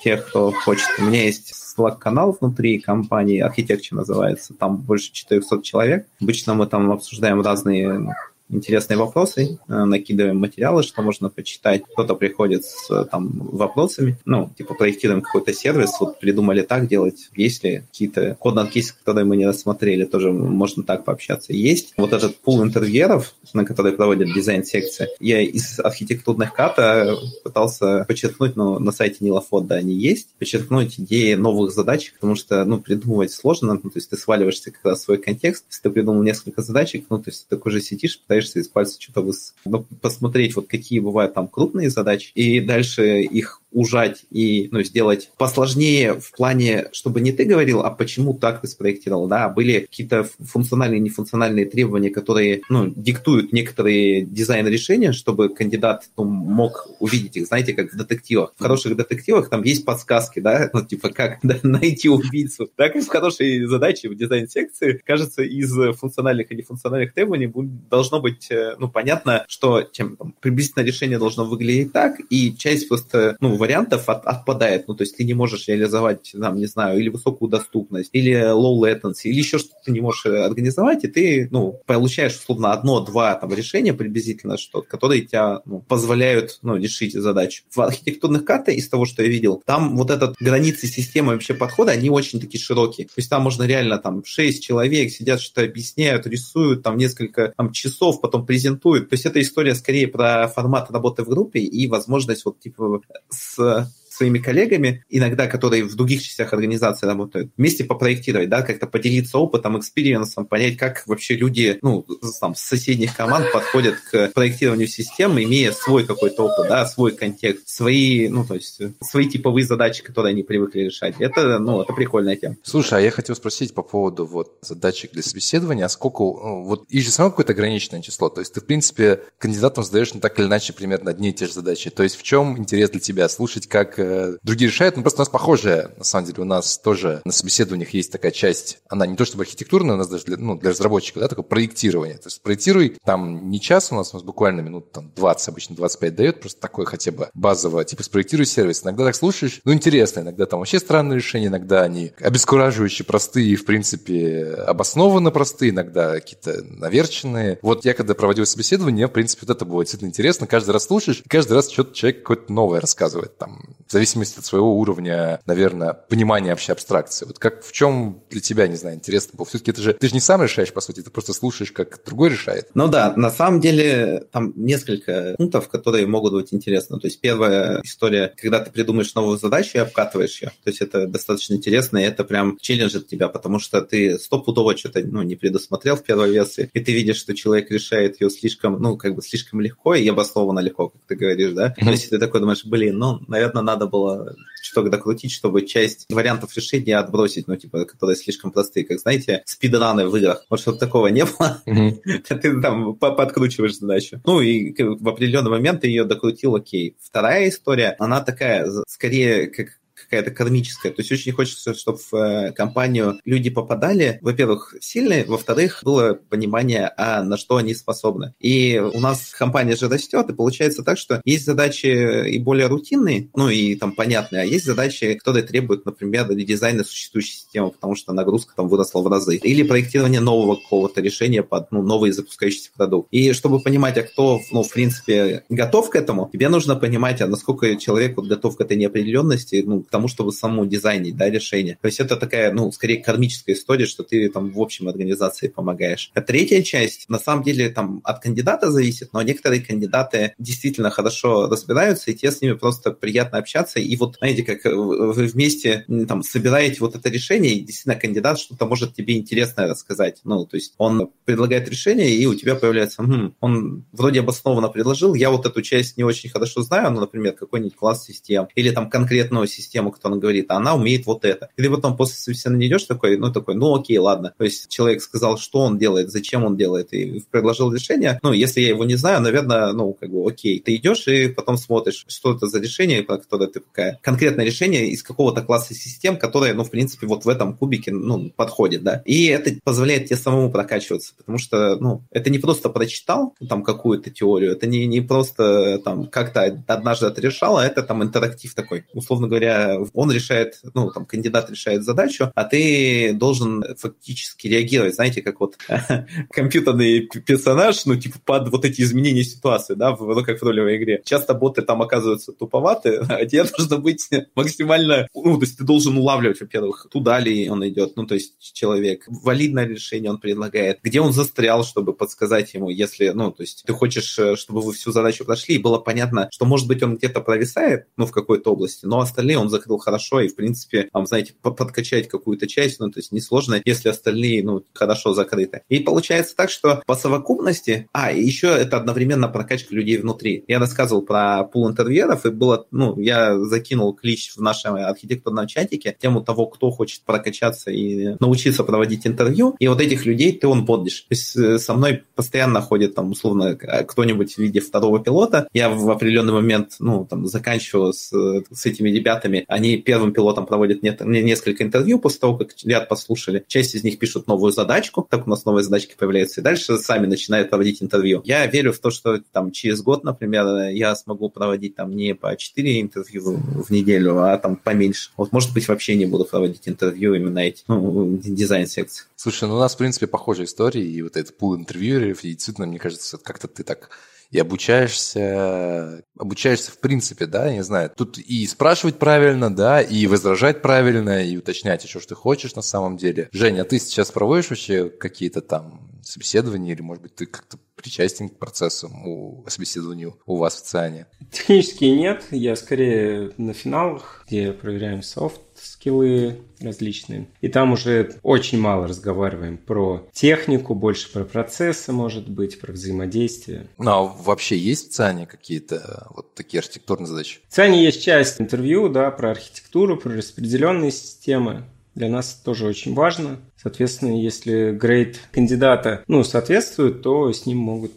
тех, кто хочет. У меня есть Slack-канал внутри компании, Architecture называется, там больше 400 человек. Обычно мы там обсуждаем разные интересные вопросы, э, накидываем материалы, что можно почитать. Кто-то приходит с там, вопросами, ну, типа проектируем какой-то сервис, вот придумали так делать, есть ли какие-то кодные кейсы, которые мы не рассмотрели, тоже можно так пообщаться. Есть вот этот пул интервьюеров, на который проводят дизайн-секции. Я из архитектурных ката пытался подчеркнуть, но на сайте Нилофода они есть, подчеркнуть идеи новых задач, потому что, ну, придумывать сложно, ну, то есть ты сваливаешься как раз в свой контекст, если ты придумал несколько задачек, ну, то есть ты такой же сидишь, пытаешься из пальца что-то выс... ну, посмотреть, вот какие бывают там крупные задачи, и дальше их ужать и ну, сделать посложнее в плане, чтобы не ты говорил, а почему так ты спроектировал, да, были какие-то функциональные и нефункциональные требования, которые ну, диктуют некоторые дизайн-решения, чтобы кандидат ну, мог увидеть их, знаете, как в детективах. В хороших детективах там есть подсказки, да, ну, типа, как да, найти убийцу. Так и в хорошей задаче в дизайн-секции, кажется, из функциональных и нефункциональных требований должно быть, э, ну, понятно, что чем там, приблизительно решение должно выглядеть так, и часть просто, ну, вариантов от, отпадает. Ну, то есть ты не можешь реализовать, там, не знаю, или высокую доступность, или low latency, или еще что-то ты не можешь э, организовать, и ты, ну, получаешь, условно, одно-два там решения приблизительно, что, которые тебя ну, позволяют, ну, решить задачу. В архитектурных картах, из того, что я видел, там вот этот границы системы вообще подхода, они очень такие широкие. То есть там можно реально там 6 человек сидят, что-то объясняют, рисуют, там несколько там, часов, потом презентуют. То есть это история скорее про формат работы в группе и возможность вот типа с своими коллегами, иногда, которые в других частях организации работают, вместе попроектировать, да, как-то поделиться опытом, экспириенсом, понять, как вообще люди, ну, там, с соседних команд подходят к проектированию системы, имея свой какой-то опыт, да, свой контекст, свои, ну, то есть, свои типовые задачи, которые они привыкли решать. Это, ну, это прикольная тема. Слушай, а я хотел спросить по поводу вот задачек для собеседования, а сколько, ну, вот, их же само какое-то ограниченное число, то есть ты, в принципе, кандидатам задаешь, ну, так или иначе, примерно одни и те же задачи. То есть в чем интерес для тебя? Слушать, как Э, другие решают. Ну, просто у нас похожее, на самом деле, у нас тоже на собеседованиях есть такая часть, она не то чтобы архитектурная, у нас даже для, ну, для разработчиков, да, такое проектирование. То есть проектируй, там не час у нас, у нас буквально минут там 20, обычно 25 дает, просто такое хотя бы базовое, типа спроектируй сервис. Иногда так слушаешь, ну, интересно, иногда там вообще странные решения, иногда они обескураживающие, простые и, в принципе, обоснованно простые, иногда какие-то наверченные. Вот я когда проводил собеседование, в принципе, вот это было действительно интересно. Каждый раз слушаешь, каждый раз что-то человек какое-то новое рассказывает. Там, в зависимости от своего уровня, наверное, понимания вообще абстракции. Вот как в чем для тебя, не знаю, интересно было? Все-таки это же, ты же не сам решаешь, по сути, ты просто слушаешь, как другой решает. Ну да, на самом деле там несколько пунктов, которые могут быть интересны. То есть первая история, когда ты придумаешь новую задачу и обкатываешь ее. То есть это достаточно интересно, и это прям челленджит тебя, потому что ты стопудово что-то ну, не предусмотрел в первой версии, и ты видишь, что человек решает ее слишком, ну, как бы слишком легко и обоснованно легко, как ты говоришь, да? Mm-hmm. То есть ты такой думаешь, блин, ну, наверное, надо было что-то докрутить, чтобы часть вариантов решения отбросить, ну, типа, которые слишком простые, как, знаете, спидраны в играх. Вот чтобы такого не было, ты там подкручиваешь задачу. Ну, и в определенный момент ты ее докрутил, окей. Вторая история, она такая, скорее, как какая-то кармическая. То есть очень хочется, чтобы в э, компанию люди попадали, во-первых, сильные, во-вторых, было понимание, а на что они способны. И у нас компания же растет, и получается так, что есть задачи и более рутинные, ну и там понятные, а есть задачи, которые требуют, например, дизайна существующей системы, потому что нагрузка там выросла в разы. Или проектирование нового какого-то решения под ну, новый запускающийся продукт. И чтобы понимать, а кто, ну, в принципе, готов к этому, тебе нужно понимать, а насколько человек вот готов к этой неопределенности, ну, к тому, тому, чтобы самому дизайнить, да, решение. То есть это такая, ну, скорее кармическая история, что ты там в общем организации помогаешь. А третья часть, на самом деле, там от кандидата зависит, но некоторые кандидаты действительно хорошо разбираются, и тебе с ними просто приятно общаться. И вот, знаете, как вы вместе там собираете вот это решение, и действительно кандидат что-то может тебе интересное рассказать. Ну, то есть он предлагает решение, и у тебя появляется, хм, он вроде обоснованно предложил, я вот эту часть не очень хорошо знаю, ну, например, какой-нибудь класс систем, или там конкретную систему, кто он говорит, а она умеет вот это. И ты потом после собеседования идешь такой, ну, такой, ну, окей, ладно. То есть человек сказал, что он делает, зачем он делает, и предложил решение. Ну, если я его не знаю, наверное, ну, как бы, окей. Ты идешь и потом смотришь, что это за решение, которое ты такая, конкретное решение из какого-то класса систем, которое, ну, в принципе, вот в этом кубике, ну, подходит, да. И это позволяет тебе самому прокачиваться, потому что, ну, это не просто прочитал там какую-то теорию, это не, не просто там как-то однажды отрешал, а это там интерактив такой. Условно говоря, он решает, ну, там, кандидат решает задачу, а ты должен фактически реагировать, знаете, как вот компьютерный персонаж, ну, типа, под вот эти изменения ситуации, да, ну, как в ролевой игре. Часто боты там оказываются туповаты, а тебе нужно быть максимально, ну, то есть ты должен улавливать, во-первых, туда ли он идет, ну, то есть человек, валидное решение он предлагает, где он застрял, чтобы подсказать ему, если, ну, то есть ты хочешь, э, чтобы вы всю задачу прошли, и было понятно, что, может быть, он где-то провисает, ну, в какой-то области, но остальные он закрыл хорошо, и, в принципе, там, знаете, подкачать какую-то часть, ну, то есть несложно, если остальные, ну, хорошо закрыты. И получается так, что по совокупности, а, и еще это одновременно прокачка людей внутри. Я рассказывал про пул интервьюеров, и было, ну, я закинул клич в нашем архитектурном чатике, тему того, кто хочет прокачаться и научиться проводить интервью, и вот этих людей ты он поддишь. То есть э, со мной постоянно ходит там, условно, кто-нибудь в виде второго пилота. Я в определенный момент, ну, там, заканчиваю с, с этими ребятами. Они первым пилотом проводят несколько интервью после того, как ряд послушали. Часть из них пишут новую задачку, так у нас новые задачки появляются, и дальше сами начинают проводить интервью. Я верю в то, что там через год, например, я смогу проводить там не по 4 интервью в неделю, а там поменьше. Вот, может быть, вообще не буду проводить интервью именно эти, ну, дизайн-секции. Слушай, ну у нас, в принципе, похожая история, и вот этот пул интервьюеров, и действительно, мне кажется, как-то ты так и обучаешься, обучаешься в принципе, да, я не знаю, тут и спрашивать правильно, да, и возражать правильно, и уточнять еще, что ты хочешь на самом деле. Женя, а ты сейчас проводишь вообще какие-то там собеседования, или, может быть, ты как-то причастен к процессам у собеседованию у вас в ЦИАНе? Технически нет, я скорее на финалах, где проверяем софт, скиллы различные. И там уже очень мало разговариваем про технику, больше про процессы, может быть, про взаимодействие. Ну, а вообще есть в ЦАНе какие-то вот такие архитектурные задачи? В ЦАНе есть часть интервью, да, про архитектуру, про распределенные системы. Для нас тоже очень важно. Соответственно, если грейд кандидата ну, соответствует, то с ним могут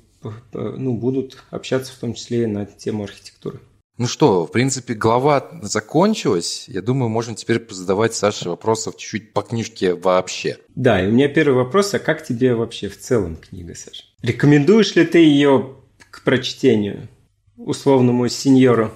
ну, будут общаться в том числе и на тему архитектуры. Ну что, в принципе, глава закончилась. Я думаю, можно теперь задавать Саше вопросов чуть-чуть по книжке вообще. Да, и у меня первый вопрос, а как тебе вообще в целом книга, Саша? Рекомендуешь ли ты ее к прочтению условному сеньору?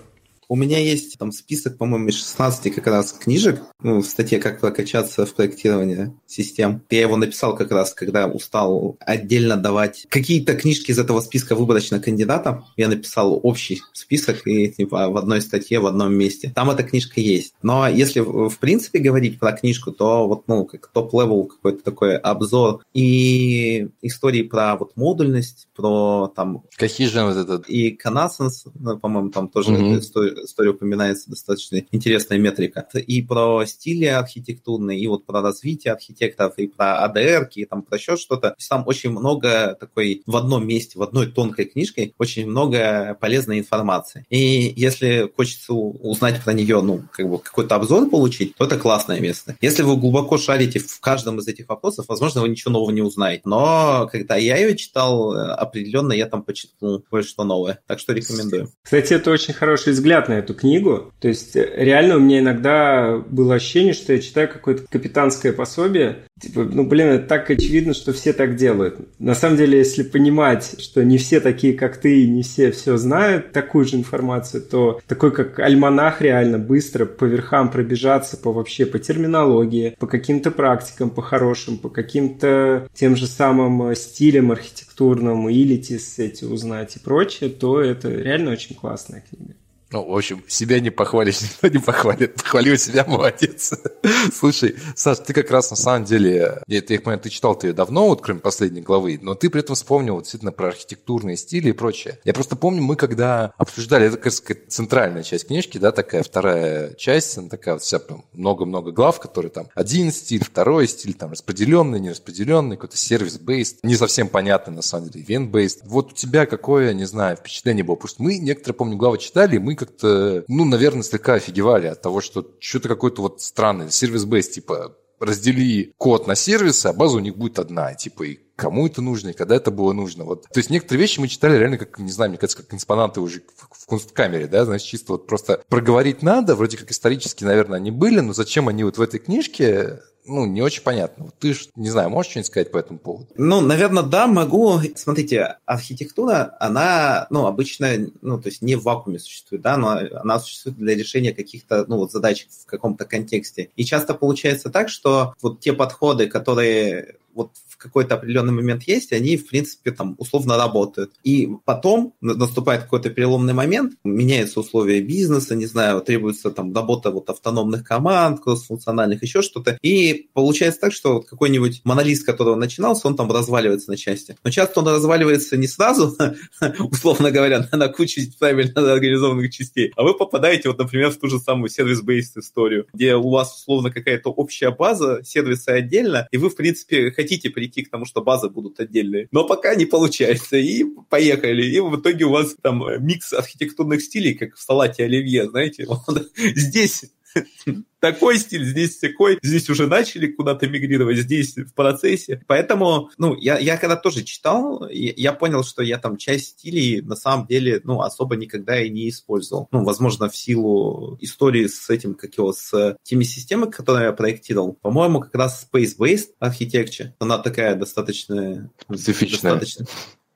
У меня есть там список, по-моему, из 16 как раз книжек, ну, в статье «Как прокачаться в проектировании систем». Я его написал как раз, когда устал отдельно давать какие-то книжки из этого списка выборочно кандидатам. Я написал общий список и типа в одной статье, в одном месте. Там эта книжка есть. Но если в принципе говорить про книжку, то вот, ну, как top-level какой-то такой обзор и истории про вот модульность, про там... Cohesion вот этот. И Connascence, ну, по-моему, там тоже mm-hmm. история истории упоминается достаточно интересная метрика. И про стили архитектурные, и вот про развитие архитекторов, и про ADR, и там про еще что-то. Там очень много такой в одном месте, в одной тонкой книжке, очень много полезной информации. И если хочется узнать про нее, ну, как бы какой-то обзор получить, то это классное место. Если вы глубоко шарите в каждом из этих вопросов, возможно, вы ничего нового не узнаете. Но когда я ее читал, определенно я там почерпнул кое-что новое. Так что рекомендую. Кстати, это очень хороший взгляд на эту книгу. То есть э, реально у меня иногда было ощущение, что я читаю какое-то капитанское пособие. Типа, ну блин, это так очевидно, что все так делают. На самом деле, если понимать, что не все такие, как ты, и не все все знают такую же информацию, то такой как альманах реально быстро по верхам пробежаться по вообще по терминологии, по каким-то практикам, по хорошим, по каким-то тем же самым стилям архитектурным, илитис эти узнать и прочее, то это реально очень классная книга. Ну, в общем, себя не похвалишь, никто не похвалит. Похвалил себя, молодец. Слушай, Саш, ты как раз на самом деле, я, я понимаю, ты читал ты ее давно, вот кроме последней главы, но ты при этом вспомнил вот, действительно про архитектурные стили и прочее. Я просто помню, мы когда обсуждали, это, кажется, центральная часть книжки, да, такая вторая часть, она такая вот вся прям много-много глав, которые там один стиль, второй стиль, там распределенный, нераспределенный, какой-то сервис-бейст, не совсем понятно, на самом деле, ивент-бейст. Вот у тебя какое, не знаю, впечатление было? Потому что мы некоторые, помню, главы читали, мы как-то, ну, наверное, слегка офигевали от того, что что-то какой-то вот странный сервис-бейс, типа, раздели код на сервисы, а база у них будет одна, типа, и кому это нужно, и когда это было нужно. Вот. То есть некоторые вещи мы читали реально, как, не знаю, мне кажется, как экспонанты уже в, в кунсткамере, да, значит, чисто вот просто проговорить надо, вроде как исторически, наверное, они были, но зачем они вот в этой книжке, ну, не очень понятно. Ты, не знаю, можешь что-нибудь сказать по этому поводу? Ну, наверное, да, могу. Смотрите, архитектура, она, ну, обычно, ну, то есть не в вакууме существует, да, но она существует для решения каких-то, ну, вот задач в каком-то контексте. И часто получается так, что вот те подходы, которые вот какой-то определенный момент есть, они, в принципе, там условно работают. И потом наступает какой-то переломный момент, меняются условия бизнеса, не знаю, требуется там работа вот автономных команд, кроссфункциональных, еще что-то. И получается так, что вот какой-нибудь монолист, которого начинался, он там разваливается на части. Но часто он разваливается не сразу, условно говоря, на кучу правильно организованных частей, а вы попадаете, вот, например, в ту же самую сервис-бейст историю, где у вас условно какая-то общая база, сервисы отдельно, и вы, в принципе, хотите прийти к тому, что базы будут отдельные. Но пока не получается. И поехали. И в итоге у вас там микс архитектурных стилей, как в салате оливье, знаете. здесь такой стиль, здесь такой, здесь уже начали куда-то мигрировать, здесь в процессе. Поэтому, ну, я, я когда тоже читал, я понял, что я там часть стилей на самом деле, ну, особо никогда и не использовал. Ну, возможно, в силу истории с этим, как его, с теми системами, которые я проектировал. По-моему, как раз Space-Based Architecture, она такая достаточно... Специфичная. Достаточно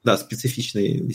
да, специфичный.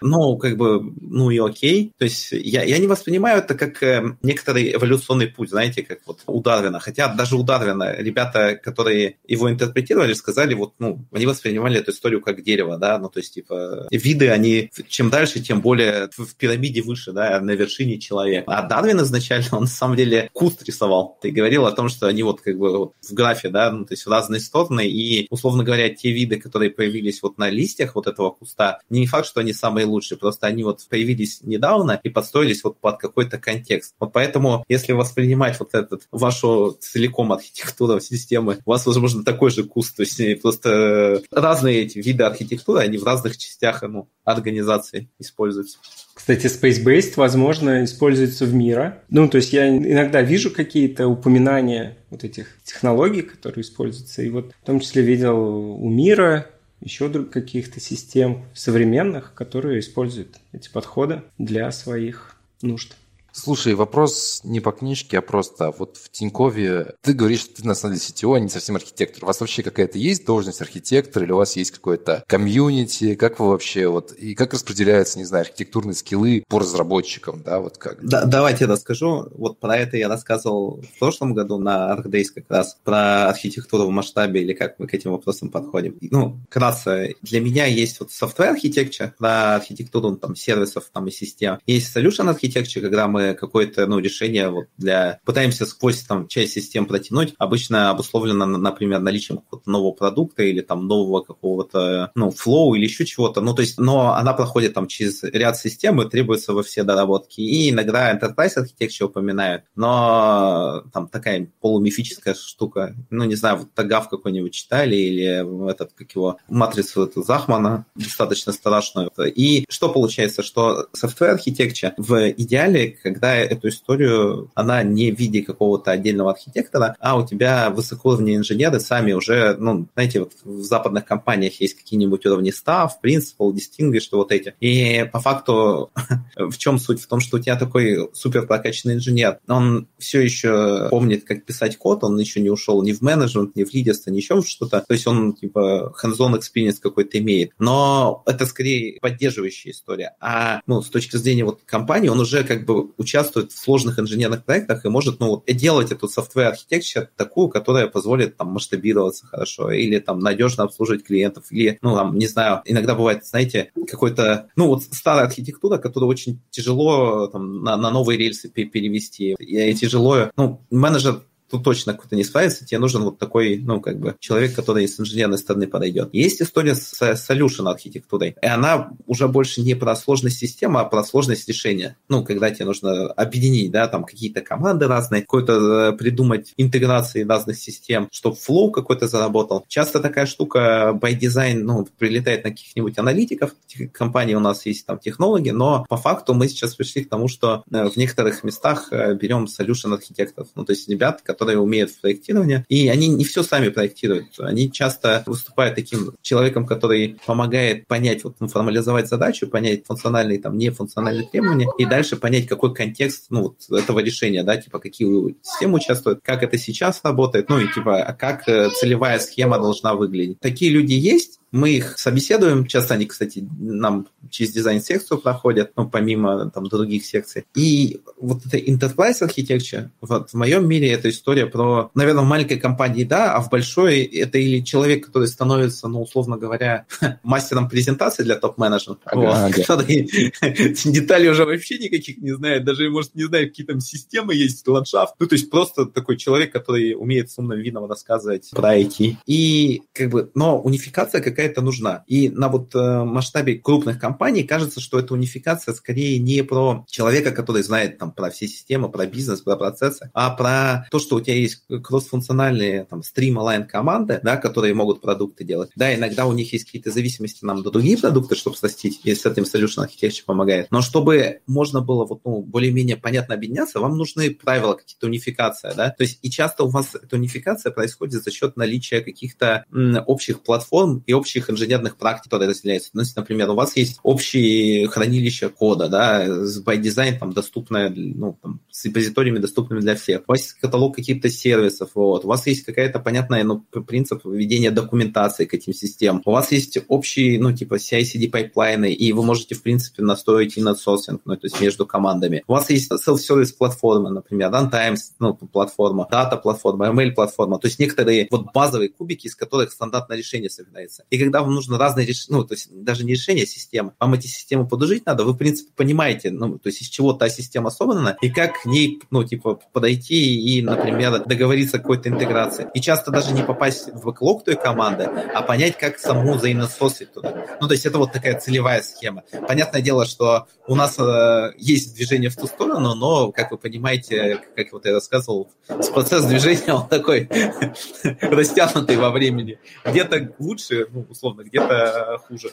Ну, как бы, ну и окей. То есть я, я не воспринимаю это как э, некоторый эволюционный путь, знаете, как вот у Дарвина. Хотя даже у Дарвина ребята, которые его интерпретировали, сказали, вот, ну, они воспринимали эту историю как дерево, да, ну, то есть, типа, виды, они чем дальше, тем более в пирамиде выше, да, на вершине человека. А Дарвин изначально, он на самом деле куст рисовал. Ты говорил о том, что они вот как бы вот в графе, да, ну, то есть в разные стороны, и, условно говоря, те виды, которые появились вот на листьях, вот этого куста, не факт, что они самые лучшие, просто они вот появились недавно и подстроились вот под какой-то контекст. Вот поэтому, если воспринимать вот этот, вашу целиком архитектуру системы, у вас, возможно, такой же куст, то есть просто разные эти виды архитектуры, они в разных частях ну, организации используются. Кстати, Space-Based, возможно, используется в мира. Ну, то есть я иногда вижу какие-то упоминания вот этих технологий, которые используются. И вот в том числе видел у мира еще каких-то систем современных, которые используют эти подходы для своих нужд. Слушай, вопрос не по книжке, а просто вот в Тинькове ты говоришь, что ты на самом деле CTO, а не совсем архитектор. У вас вообще какая-то есть должность архитектора или у вас есть какое-то комьюнити? Как вы вообще вот, и как распределяются, не знаю, архитектурные скиллы по разработчикам, да, вот как? Да, давайте расскажу. Вот про это я рассказывал в прошлом году на ArcDays как раз, про архитектуру в масштабе или как мы к этим вопросам подходим. Ну, вкратце, для меня есть вот software architecture, про архитектуру там сервисов там и систем. Есть solution architecture, когда мы какое-то ну, решение вот для... Пытаемся сквозь там часть систем протянуть. Обычно обусловлено, например, наличием какого-то нового продукта или там нового какого-то, ну, флоу или еще чего-то. Ну, то есть, но она проходит там через ряд систем и требуется во все доработки. И иногда Enterprise Architecture упоминают, но там такая полумифическая штука. Ну, не знаю, вот Тагав какой-нибудь читали или этот, как его, матрицу эту Захмана, достаточно страшную. И что получается, что software architecture в идеале, когда эту историю, она не в виде какого-то отдельного архитектора, а у тебя высокоуровневые инженеры сами уже, ну, знаете, вот в западных компаниях есть какие-нибудь уровни staff, principal, distinguished, вот эти. И по факту в чем суть? В том, что у тебя такой супер прокачанный инженер, он все еще помнит, как писать код, он еще не ушел ни в менеджмент, ни в лидерство, ни еще что-то. То есть он, типа, hands-on experience какой-то имеет. Но это скорее поддерживающая история. А, ну, с точки зрения вот компании, он уже как бы участвует в сложных инженерных проектах и может ну, делать эту software архитектуру такую, которая позволит там масштабироваться хорошо или там надежно обслуживать клиентов или, ну, там, не знаю, иногда бывает, знаете, какой-то, ну, вот старая архитектура, которую очень тяжело там на, на новые рельсы перевести. И тяжело, ну, менеджер тут точно кто-то не справится, тебе нужен вот такой, ну, как бы, человек, который с инженерной стороны подойдет. Есть история с solution архитектурой, и она уже больше не про сложность системы, а про сложность решения. Ну, когда тебе нужно объединить, да, там какие-то команды разные, какой-то э, придумать интеграции разных систем, чтобы flow какой-то заработал. Часто такая штука by design, ну, прилетает на каких-нибудь аналитиков, компании у нас есть там технологии, но по факту мы сейчас пришли к тому, что э, в некоторых местах э, берем solution архитекторов, ну, то есть ребят, которые умеют в проектировании, и они не все сами проектируют. Они часто выступают таким человеком, который помогает понять, вот, ну, формализовать задачу, понять функциональные, там, нефункциональные требования, и дальше понять, какой контекст, ну, вот, этого решения, да, типа, какие системы участвуют, как это сейчас работает, ну, и, типа, а как э, целевая схема должна выглядеть. Такие люди есть, мы их собеседуем, часто они, кстати, нам через дизайн-секцию проходят, ну, помимо там других секций. И вот эта enterprise architecture, вот в моем мире это история про, наверное, в маленькой компании, да, а в большой это или человек, который становится, ну, условно говоря, мастером презентации для топ-менеджмента, ага, вот, который деталей уже вообще никаких не знает, даже, может, не знает, какие там системы есть, ландшафт, ну, то есть просто такой человек, который умеет с умным видом рассказывать про IT. И, как бы, но унификация какая какая-то нужна. И на вот э, масштабе крупных компаний кажется, что эта унификация скорее не про человека, который знает там про все системы, про бизнес, про процессы, а про то, что у тебя есть кроссфункциональные там стрим-алайн команды, да, которые могут продукты делать. Да, иногда у них есть какие-то зависимости нам до другие продукты, чтобы срастить, если с этим solution architecture помогает. Но чтобы можно было вот, ну, более-менее понятно объединяться, вам нужны правила, какие-то унификация, да. То есть и часто у вас эта унификация происходит за счет наличия каких-то общих платформ и общих общих инженерных практик, которые разделяются. Ну, например, у вас есть общие хранилища кода, да, by design там доступное, ну, там, с репозиториями доступными для всех. У вас есть каталог каких-то сервисов, вот. У вас есть какая-то понятная, ну, принцип ведения документации к этим системам. У вас есть общие, ну, типа CI-CD пайплайны, и вы можете, в принципе, настроить inner sourcing, ну, то есть между командами. У вас есть self-service платформа, например, runtime, ну, платформа, data платформа, ML платформа, то есть некоторые вот базовые кубики, из которых стандартное решение собирается. И когда вам нужно разные решения, ну, то есть даже не решение, системы, вам эти системы подружить надо, вы, в принципе, понимаете, ну, то есть из чего та система собрана, и как к ней, ну, типа, подойти и, например, договориться о какой-то интеграции. И часто даже не попасть в бэклог той команды, а понять, как саму заинососить туда. Ну, то есть это вот такая целевая схема. Понятное дело, что у нас э, есть движение в ту сторону, но, как вы понимаете, как вот я рассказывал, процесс движения он такой растянутый во времени. Где-то лучше, ну, условно, где-то хуже.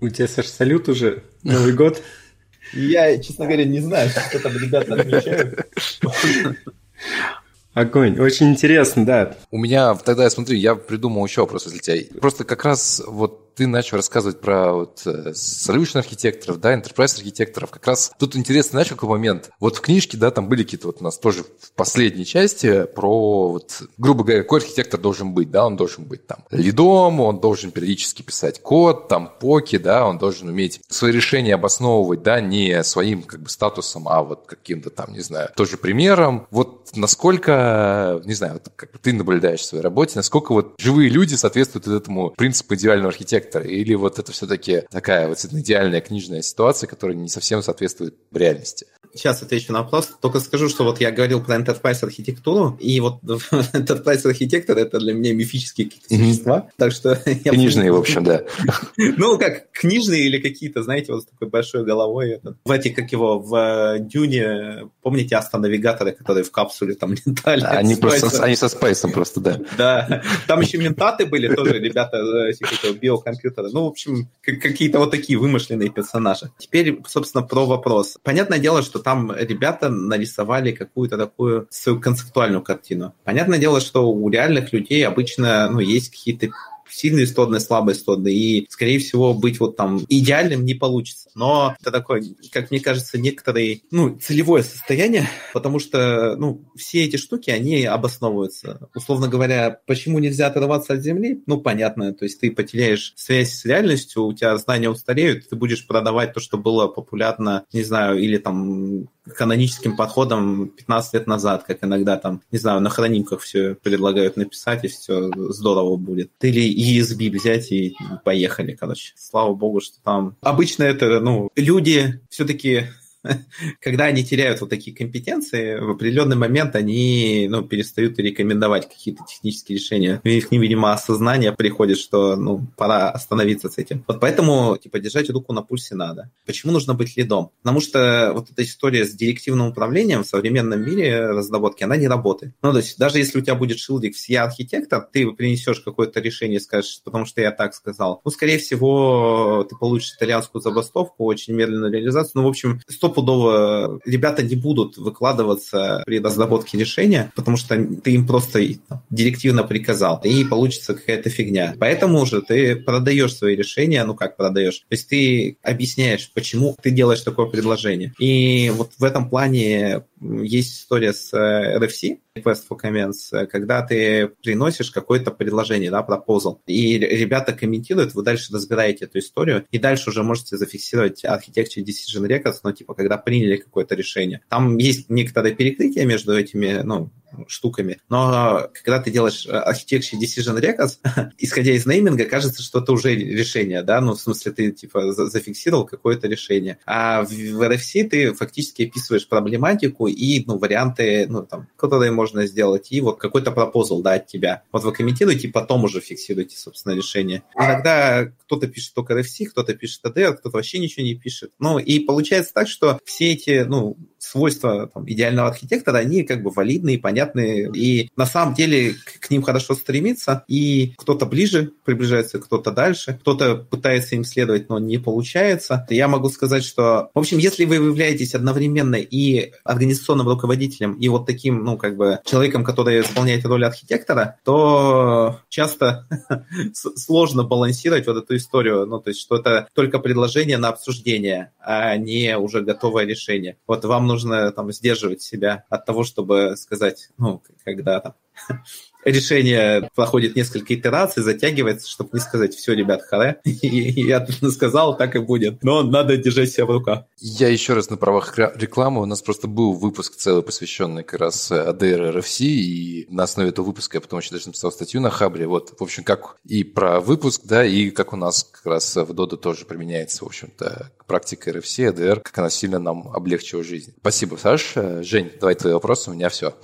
У тебя, Саш, салют уже? Новый год? Я, честно говоря, не знаю, что там ребята отмечают. Огонь. Очень интересно, да. У меня тогда, я смотрю, я придумал еще вопрос для тебя. Просто как раз вот ты начал рассказывать про вот э, solution архитекторов, да, enterprise архитекторов. Как раз тут интересно, знаешь, какой момент? Вот в книжке, да, там были какие-то вот у нас тоже в последней части про вот, грубо говоря, какой архитектор должен быть, да, он должен быть там лидом, он должен периодически писать код, там поки, да, он должен уметь свои решения обосновывать, да, не своим как бы статусом, а вот каким-то там, не знаю, тоже примером. Вот насколько, не знаю, вот как ты наблюдаешь в своей работе, насколько вот живые люди соответствуют этому принципу идеального архитектора, архитектор? Или вот это все-таки такая вот идеальная книжная ситуация, которая не совсем соответствует реальности? Сейчас отвечу на вопрос. Только скажу, что вот я говорил про enterprise архитектуру, и вот enterprise архитектор это для меня мифические какие-то существа. Так что книжные, в общем, да. Ну, как книжные или какие-то, знаете, вот с такой большой головой. В эти, как его, в э, Дюне, помните астронавигаторы, которые в капсуле там летали? Они просто, они со спайсом просто, да. Да. Там еще ментаты были тоже, ребята, э, биокомпьютеры. Ну, в общем, какие-то вот такие вымышленные персонажи. Теперь, собственно, про вопрос. Понятное дело, что там ребята нарисовали какую-то такую свою концептуальную картину. Понятное дело, что у реальных людей обычно ну, есть какие-то сильные стороны, слабые стороны, и, скорее всего, быть вот там идеальным не получится. Но это такое, как мне кажется, некоторое, ну, целевое состояние, потому что, ну, все эти штуки, они обосновываются. Условно говоря, почему нельзя оторваться от земли? Ну, понятно, то есть ты потеряешь связь с реальностью, у тебя знания устареют, ты будешь продавать то, что было популярно, не знаю, или там каноническим подходом 15 лет назад, как иногда там, не знаю, на хронимках все предлагают написать, и все здорово будет. Или ESB взять и поехали, короче. Слава богу, что там... Обычно это, ну, люди все-таки когда они теряют вот такие компетенции, в определенный момент они ну, перестают рекомендовать какие-то технические решения. У них, видимо, осознание приходит, что ну, пора остановиться с этим. Вот поэтому типа, держать руку на пульсе надо. Почему нужно быть лидом? Потому что вот эта история с директивным управлением в современном мире разработки, она не работает. Ну, то есть даже если у тебя будет шилдик я архитектор, ты принесешь какое-то решение и скажешь, потому что я так сказал. Ну, скорее всего, ты получишь итальянскую забастовку, очень медленную реализацию. Ну, в общем, 100 стопудово ребята не будут выкладываться при разработке решения, потому что ты им просто директивно приказал, и получится какая-то фигня. Поэтому уже ты продаешь свои решения, ну как продаешь? То есть ты объясняешь, почему ты делаешь такое предложение. И вот в этом плане есть история с э, RFC, Request for Comments, когда ты приносишь какое-то предложение, да, proposal, и ребята комментируют, вы дальше разбираете эту историю, и дальше уже можете зафиксировать Architecture Decision Records, ну, типа, когда приняли какое-то решение. Там есть некоторое перекрытие между этими, ну, штуками. Но когда ты делаешь Architecture Decision Records, исходя из нейминга, кажется, что это уже решение, да, ну, в смысле, ты, типа, зафиксировал какое-то решение. А в RFC ты фактически описываешь проблематику и, ну, варианты, ну, там, которые можно сделать, и вот какой-то пропозал, да, от тебя. Вот вы комментируете, и потом уже фиксируете, собственно, решение. Иногда кто-то пишет только RFC, кто-то пишет ADR, кто-то вообще ничего не пишет. Ну, и получается так, что все эти, ну, свойства там, идеального архитектора, они как бы валидные, понятные, и на самом деле к, к ним хорошо стремиться, и кто-то ближе приближается, кто-то дальше, кто-то пытается им следовать, но не получается. Я могу сказать, что, в общем, если вы являетесь одновременно и организационным руководителем, и вот таким, ну, как бы человеком, который исполняет роль архитектора, то часто сложно балансировать вот эту историю, ну, то есть, что это только предложение на обсуждение, а не уже готовое решение. Вот вам нужно там сдерживать себя от того, чтобы сказать, ну, когда там решение проходит несколько итераций, затягивается, чтобы не сказать, все, ребят, харе, я сказал, так и будет. Но надо держать себя в руках. Я еще раз на правах рекламы. У нас просто был выпуск целый, посвященный как раз ADR RFC, и на основе этого выпуска я потом еще даже написал статью на Хабре. Вот, в общем, как и про выпуск, да, и как у нас как раз в Dodo тоже применяется, в общем-то, практика RFC, ADR, как она сильно нам облегчила жизнь. Спасибо, Саш. Жень, давай твои вопросы, у меня все.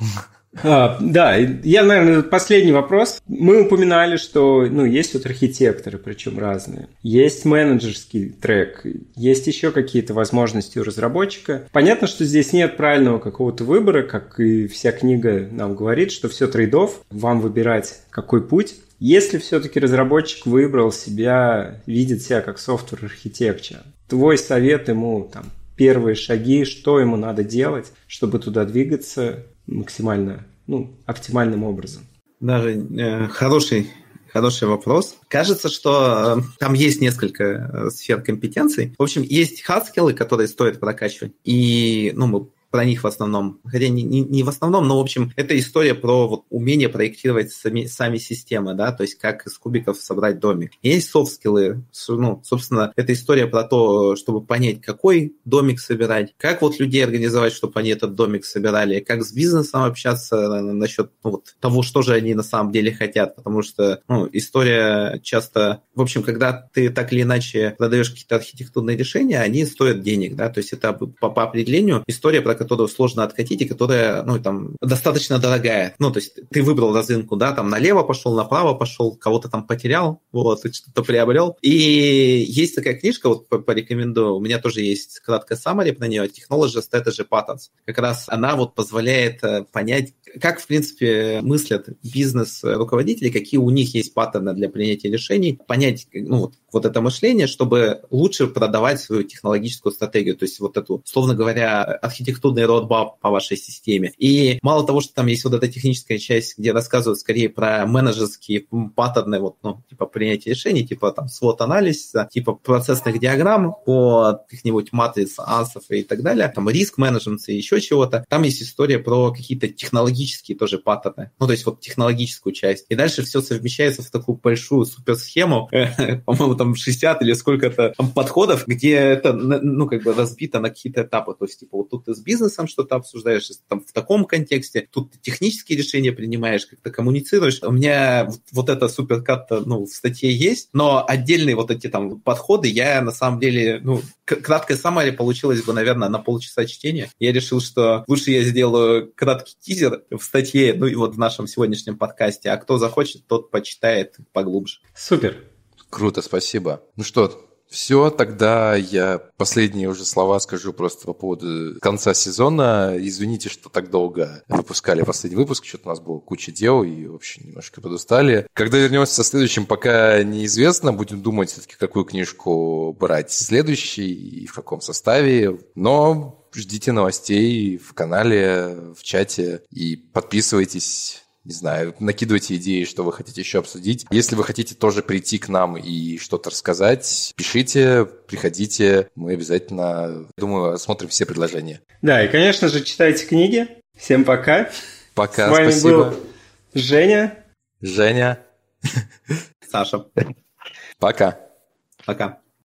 А, да, я, наверное, последний вопрос. Мы упоминали, что ну, есть вот архитекторы, причем разные. Есть менеджерский трек, есть еще какие-то возможности у разработчика. Понятно, что здесь нет правильного какого-то выбора, как и вся книга нам говорит, что все трейдов, вам выбирать какой путь. Если все-таки разработчик выбрал себя, видит себя как software-архитектор, твой совет ему там первые шаги, что ему надо делать, чтобы туда двигаться, максимально, ну, оптимальным образом? Даже э, хороший Хороший вопрос. Кажется, что э, там есть несколько э, сфер компетенций. В общем, есть хардскиллы, которые стоит прокачивать. И ну, мы про них в основном. Хотя не, не, не в основном, но, в общем, это история про вот, умение проектировать сами, сами системы, да, то есть как из кубиков собрать домик. Есть софт-скиллы, ну, собственно, это история про то, чтобы понять, какой домик собирать, как вот людей организовать, чтобы они этот домик собирали, как с бизнесом общаться насчет ну, вот, того, что же они на самом деле хотят, потому что ну, история часто, в общем, когда ты так или иначе продаешь какие-то архитектурные решения, они стоят денег, да, то есть это по, по определению история про которую сложно откатить и которая, ну, там, достаточно дорогая. Ну, то есть ты выбрал разинку, да, там налево пошел, направо пошел, кого-то там потерял, вот, что-то приобрел. И есть такая книжка, вот порекомендую, у меня тоже есть краткая summary про нее, Technology Strategy Patterns. Как раз она вот позволяет э, понять, как, в принципе, мыслят бизнес-руководители, какие у них есть паттерны для принятия решений, понять, ну, вот, вот это мышление, чтобы лучше продавать свою технологическую стратегию, то есть вот эту, словно говоря, архитектурный родбап по вашей системе. И мало того, что там есть вот эта техническая часть, где рассказывают скорее про менеджерские паттерны, вот, ну, типа принятия решений, типа там свод-анализа, типа процессных диаграмм по каких-нибудь матриц, асов и так далее, там риск-менеджмент и еще чего-то. Там есть история про какие-то технологические тоже паттерны, ну, то есть вот технологическую часть. И дальше все совмещается в такую большую суперсхему, по-моему, там 60 или сколько-то подходов, где это, ну, как бы разбито на какие-то этапы. То есть, типа, вот тут ты с бизнесом что-то обсуждаешь, там в таком контексте, тут ты технические решения принимаешь, как-то коммуницируешь. У меня вот эта суперкатта, ну, в статье есть, но отдельные вот эти там подходы я на самом деле, ну, краткое самое получилось бы, наверное, на полчаса чтения. Я решил, что лучше я сделаю краткий тизер в статье, ну и вот в нашем сегодняшнем подкасте, а кто захочет, тот почитает поглубже. Супер. Круто, спасибо. Ну что, все, тогда я последние уже слова скажу просто по поводу конца сезона. Извините, что так долго выпускали последний выпуск, что-то у нас было куча дел и вообще немножко подустали. Когда вернемся со следующим, пока неизвестно. Будем думать все-таки, какую книжку брать следующий и в каком составе. Но ждите новостей в канале, в чате и подписывайтесь не знаю, накидывайте идеи, что вы хотите еще обсудить. Если вы хотите тоже прийти к нам и что-то рассказать, пишите, приходите. Мы обязательно, думаю, осмотрим все предложения. Да, и, конечно же, читайте книги. Всем пока. Пока, С вами спасибо. был Женя. Женя. Саша. Пока. Пока.